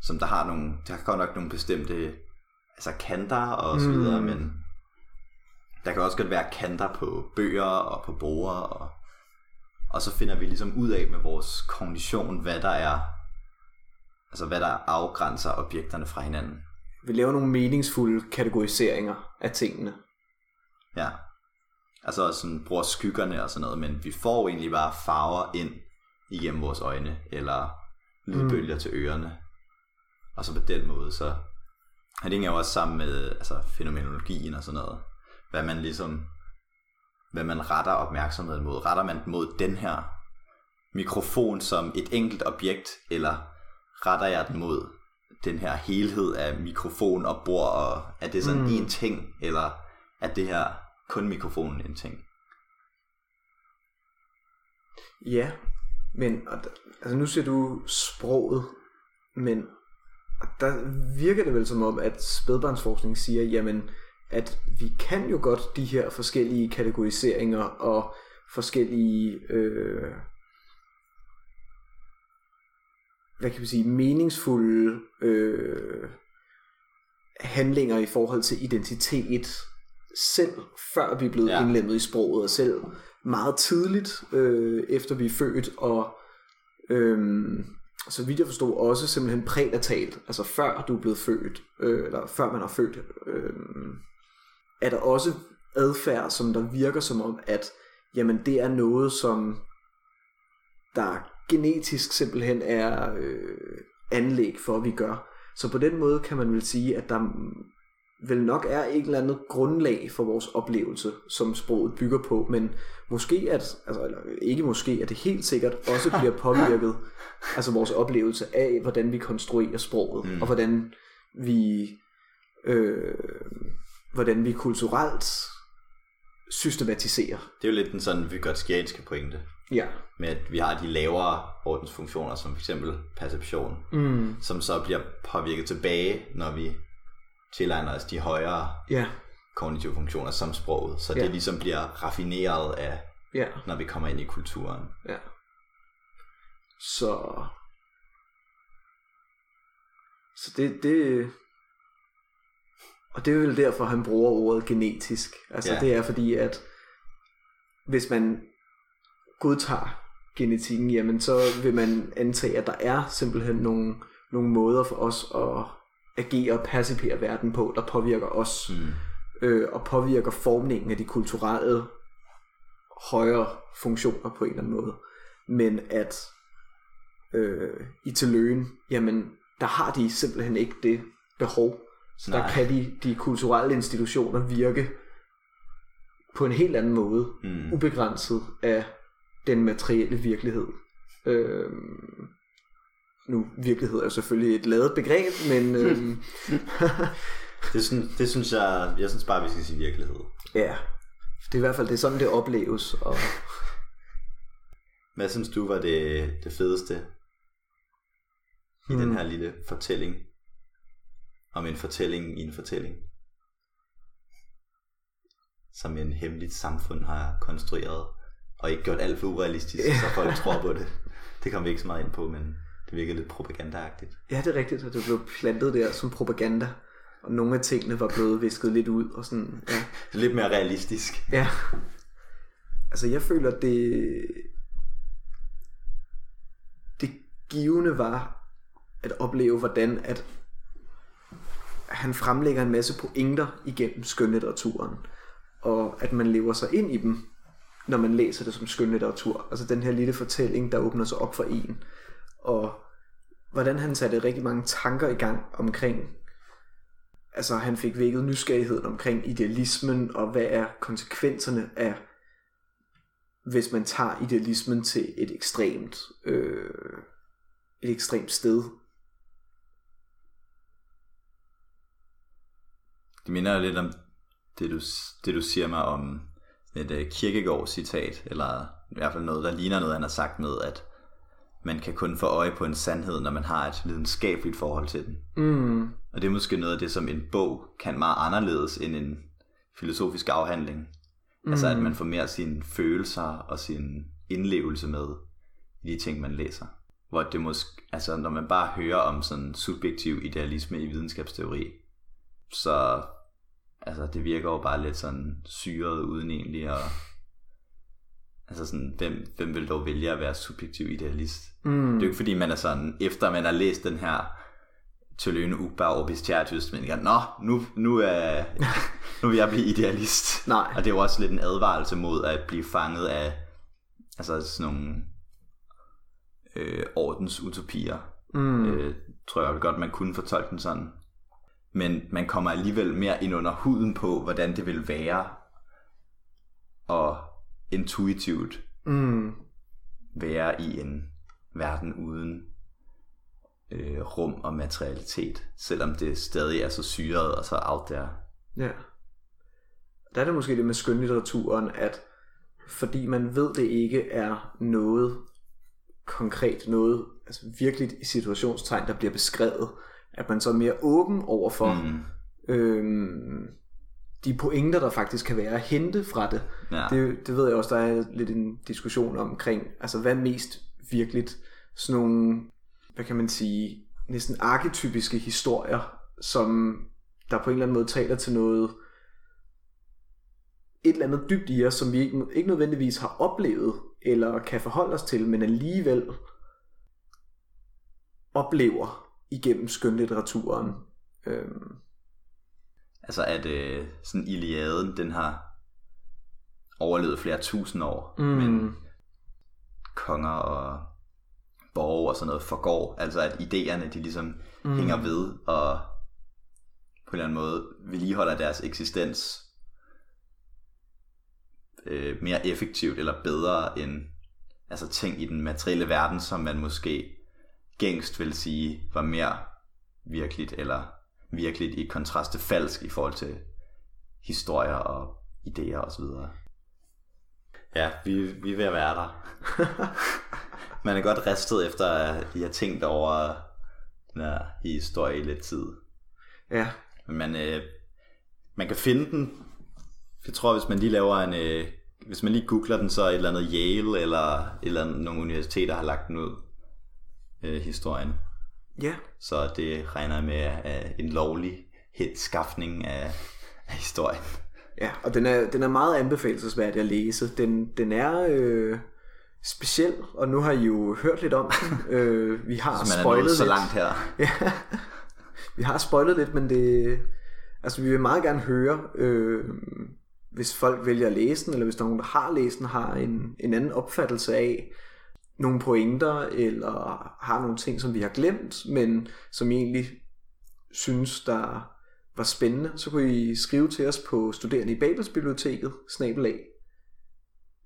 som der har nogle, der har godt nok nogle bestemte altså kanter og så videre, Mm. men der kan også godt være kanter på bøger og på borer, og, og så finder vi ligesom ud af med vores kognition, hvad der er, altså hvad der afgrænser objekterne fra hinanden. Vi laver nogle meningsfulde kategoriseringer af tingene. Ja. Altså sådan bruger skyggerne og sådan noget, men vi får egentlig bare farver ind igennem vores øjne, eller lydbølger mm. til ørerne. Og så på den måde, så og det hænger jo også sammen med altså, fænomenologien og sådan noget. Hvad man ligesom, hvad man retter opmærksomheden mod. Retter man den mod den her mikrofon som et enkelt objekt, eller retter jeg den mod den her helhed af mikrofon og bord, og er det sådan mm. en ting, eller er det her kun mikrofonen en ting? Ja, men altså nu ser du sproget, men der virker det vel som om, at spædbarnsforskning siger, jamen, at vi kan jo godt de her forskellige kategoriseringer og forskellige øh, hvad kan vi sige, meningsfulde øh, handlinger i forhold til identitet, selv før vi er blevet ja. indlemmet i sproget, og selv meget tidligt, øh, efter vi er født, og øh, så vidt jeg forstod, også simpelthen prænatalt, altså før du er blevet født, øh, eller før man er født, øh, er der også adfærd, som der virker som om, at jamen, det er noget, som der genetisk simpelthen er øh, anlæg for, at vi gør. Så på den måde kan man vel sige, at der vel nok er et eller andet grundlag for vores oplevelse, som sproget bygger på, men måske at, altså, eller ikke måske, at det helt sikkert også bliver påvirket, altså vores oplevelse af, hvordan vi konstruerer sproget, mm. og hvordan vi, øh, hvordan vi kulturelt systematiserer. Det er jo lidt den sådan vigotskianske pointe. Ja. Med at vi har de lavere ordensfunktioner, som f.eks. perception, mm. som så bliver påvirket tilbage, når vi tilegner os de højere ja. kognitive funktioner som sproget. Så ja. det ligesom bliver raffineret af, ja. når vi kommer ind i kulturen. Ja. Så... Så det, det... Og det er vel derfor, han bruger ordet genetisk. Altså ja. det er fordi, at hvis man godtager genetikken, jamen så vil man antage, at der er simpelthen nogle, nogle måder for os at agere og percipere verden på, der påvirker os, mm. øh, og påvirker formningen af de kulturelle højere funktioner på en eller anden måde. Men at øh, i Tiløen, jamen der har de simpelthen ikke det behov. Så Nej. der kan de, de kulturelle institutioner virke på en helt anden måde, mm. ubegrænset af den materielle virkelighed. Øh, nu, virkelighed er jo selvfølgelig et lavet begreb, men... Øh, det, synes, det synes jeg, jeg synes bare, vi skal sige virkelighed. Ja, det er i hvert fald det er sådan, det opleves. Og... Hvad synes du var det, det fedeste i hmm. den her lille fortælling? Om en fortælling i en fortælling? Som en hemmeligt samfund har konstrueret og ikke gjort alt for urealistisk, så folk tror på det. Det kommer vi ikke så meget ind på, men det virker lidt propagandaagtigt. Ja, det er rigtigt, at det blev plantet der som propaganda. Og nogle af tingene var blevet visket lidt ud. Og sådan, ja. lidt mere realistisk. Ja. Altså jeg føler, det, det givende var at opleve, hvordan at han fremlægger en masse pointer igennem skønlitteraturen. Og at man lever sig ind i dem når man læser det som skønlitteratur. Altså den her lille fortælling, der åbner sig op for en. Og hvordan han satte rigtig mange tanker i gang omkring, altså han fik vækket nysgerrigheden omkring idealismen, og hvad er konsekvenserne af, hvis man tager idealismen til et ekstremt, øh, et ekstremt sted. Det minder lidt om det du, det du siger mig om et øh, uh, kirkegård citat eller i hvert fald noget, der ligner noget, han har sagt med, at man kan kun få øje på en sandhed, når man har et videnskabeligt forhold til den. Mm. Og det er måske noget af det, som en bog kan meget anderledes end en filosofisk afhandling. Mm. Altså at man får mere sine følelser og sin indlevelse med i de ting, man læser. Hvor det måske, altså når man bare hører om sådan subjektiv idealisme i videnskabsteori, så altså det virker jo bare lidt sådan syret uden egentlig at altså sådan, hvem, hvem vil dog vælge at være subjektiv idealist? Mm. Det er jo ikke fordi man er sådan, efter man har læst den her Tøløne Ugbar og Bestiatius, men jeg, nå, nu, nu, er, nu vil jeg blive idealist. Nej. Og det er jo også lidt en advarelse mod at blive fanget af altså sådan nogle øh, ordensutopier. Mm. Øh, tror jeg godt, man kunne fortolke den sådan. Men man kommer alligevel mere ind under huden på, hvordan det vil være og intuitivt Mm. være i en verden uden øh, rum og materialitet, selvom det stadig er så syret og så out there. Ja. Der er det måske det med skønlitteraturen, at fordi man ved, det ikke er noget konkret, noget altså virkelig i situationstegn, der bliver beskrevet, at man så er mere åben over for Mm. øhm, de pointer, der faktisk kan være at hente fra det. Ja. det. Det ved jeg også, der er lidt en diskussion omkring, altså hvad mest virkeligt sådan nogle, hvad kan man sige, næsten arketypiske historier, som der på en eller anden måde taler til noget, et eller andet dybt i os, som vi ikke, ikke nødvendigvis har oplevet, eller kan forholde os til, men alligevel oplever igennem skønlitteraturen. Øhm, Altså at øh, sådan Iliaden, den har overlevet flere tusind år, Mm. men konger og borge og sådan noget forgår. Altså at idéerne, de ligesom mm. hænger ved og på en eller anden måde vedligeholder deres eksistens øh, mere effektivt eller bedre end altså ting i den materielle verden, som man måske gængst vil sige var mere virkeligt eller virkeligt i kontrast til falsk i forhold til historier og idéer osv. Ja, vi, vi er ved at være der. Man er godt ristet efter, at I har tænkt over den her historie i lidt tid. ja, Men man, øh, man kan finde den. Jeg tror, hvis man lige laver en... Øh, hvis man lige googler den, så er et eller andet Yale eller et eller andet, nogle universiteter har lagt den ud. Øh, historien. Ja, Så det regner jeg med er en lovlig skaffning af, af historien. Ja, og den er, den er meget anbefalesværdig at læse. Den, den er øh, speciel, og nu har I jo hørt lidt om den. øh, vi har Så man er spoilet så lidt. langt her. Ja, vi har spoilet lidt, men det... Altså, vi vil meget gerne høre, øh, hvis folk vælger at læse den, eller hvis der er nogen, der har læst den, har en, en anden opfattelse af nogle pointer, eller har nogle ting, som vi har glemt, men som I egentlig synes, der var spændende, så kunne I skrive til os på studerende i Babelsbiblioteket, snabelag.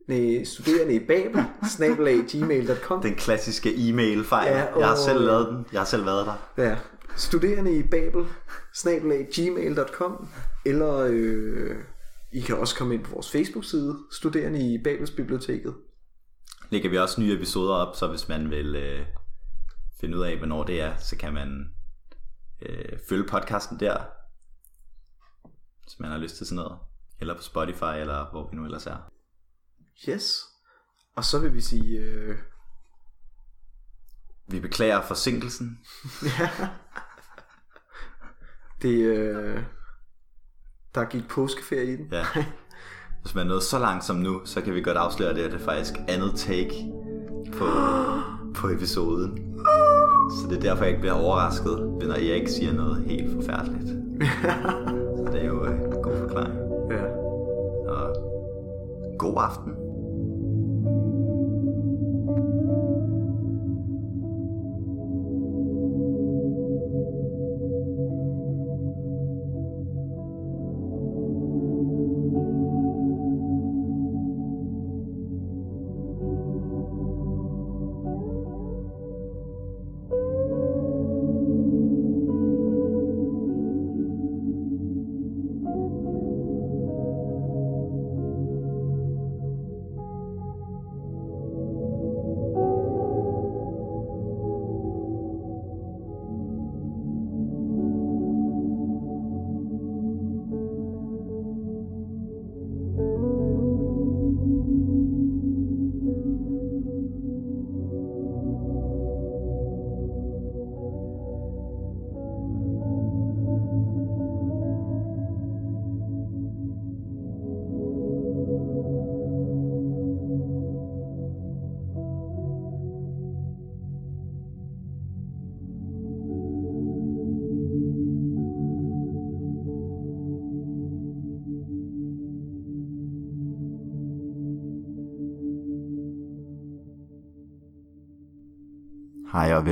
Nej, studerende i Babel, snabelag, gmail.com. Den klassiske e-mail-fejl. Ja, Ja, jeg har og- selv lavet den. Jeg har selv været der. Ja, studerende i Babel, snabelag, gmail.com, eller øh, I kan også komme ind på vores Facebook-side, studerende i Babels Biblioteket. Lægger vi også nye episoder op, så hvis man vil øh, finde ud af, hvornår det er, så kan man øh, følge podcasten der, hvis man har lyst til sådan noget. Eller på Spotify, eller hvor vi nu ellers er. Yes. Og så vil vi sige, øh, Vi beklager forsinkelsen. det, øh, der gik påskeferie i den. Ja. Hvis man er nået så langt som nu, så kan vi godt afsløre det, at det er faktisk andet take på, på episoden. Så det er derfor, jeg ikke bliver overrasket, når jeg ikke siger noget helt forfærdeligt. Så det er jo øh, en god forklaring. Ja. Og god aften.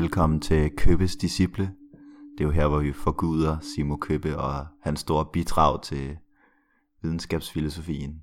Velkommen til Købes Disciple. Det er jo her, hvor vi forguder Simo Købe og hans store bidrag til videnskabsfilosofien.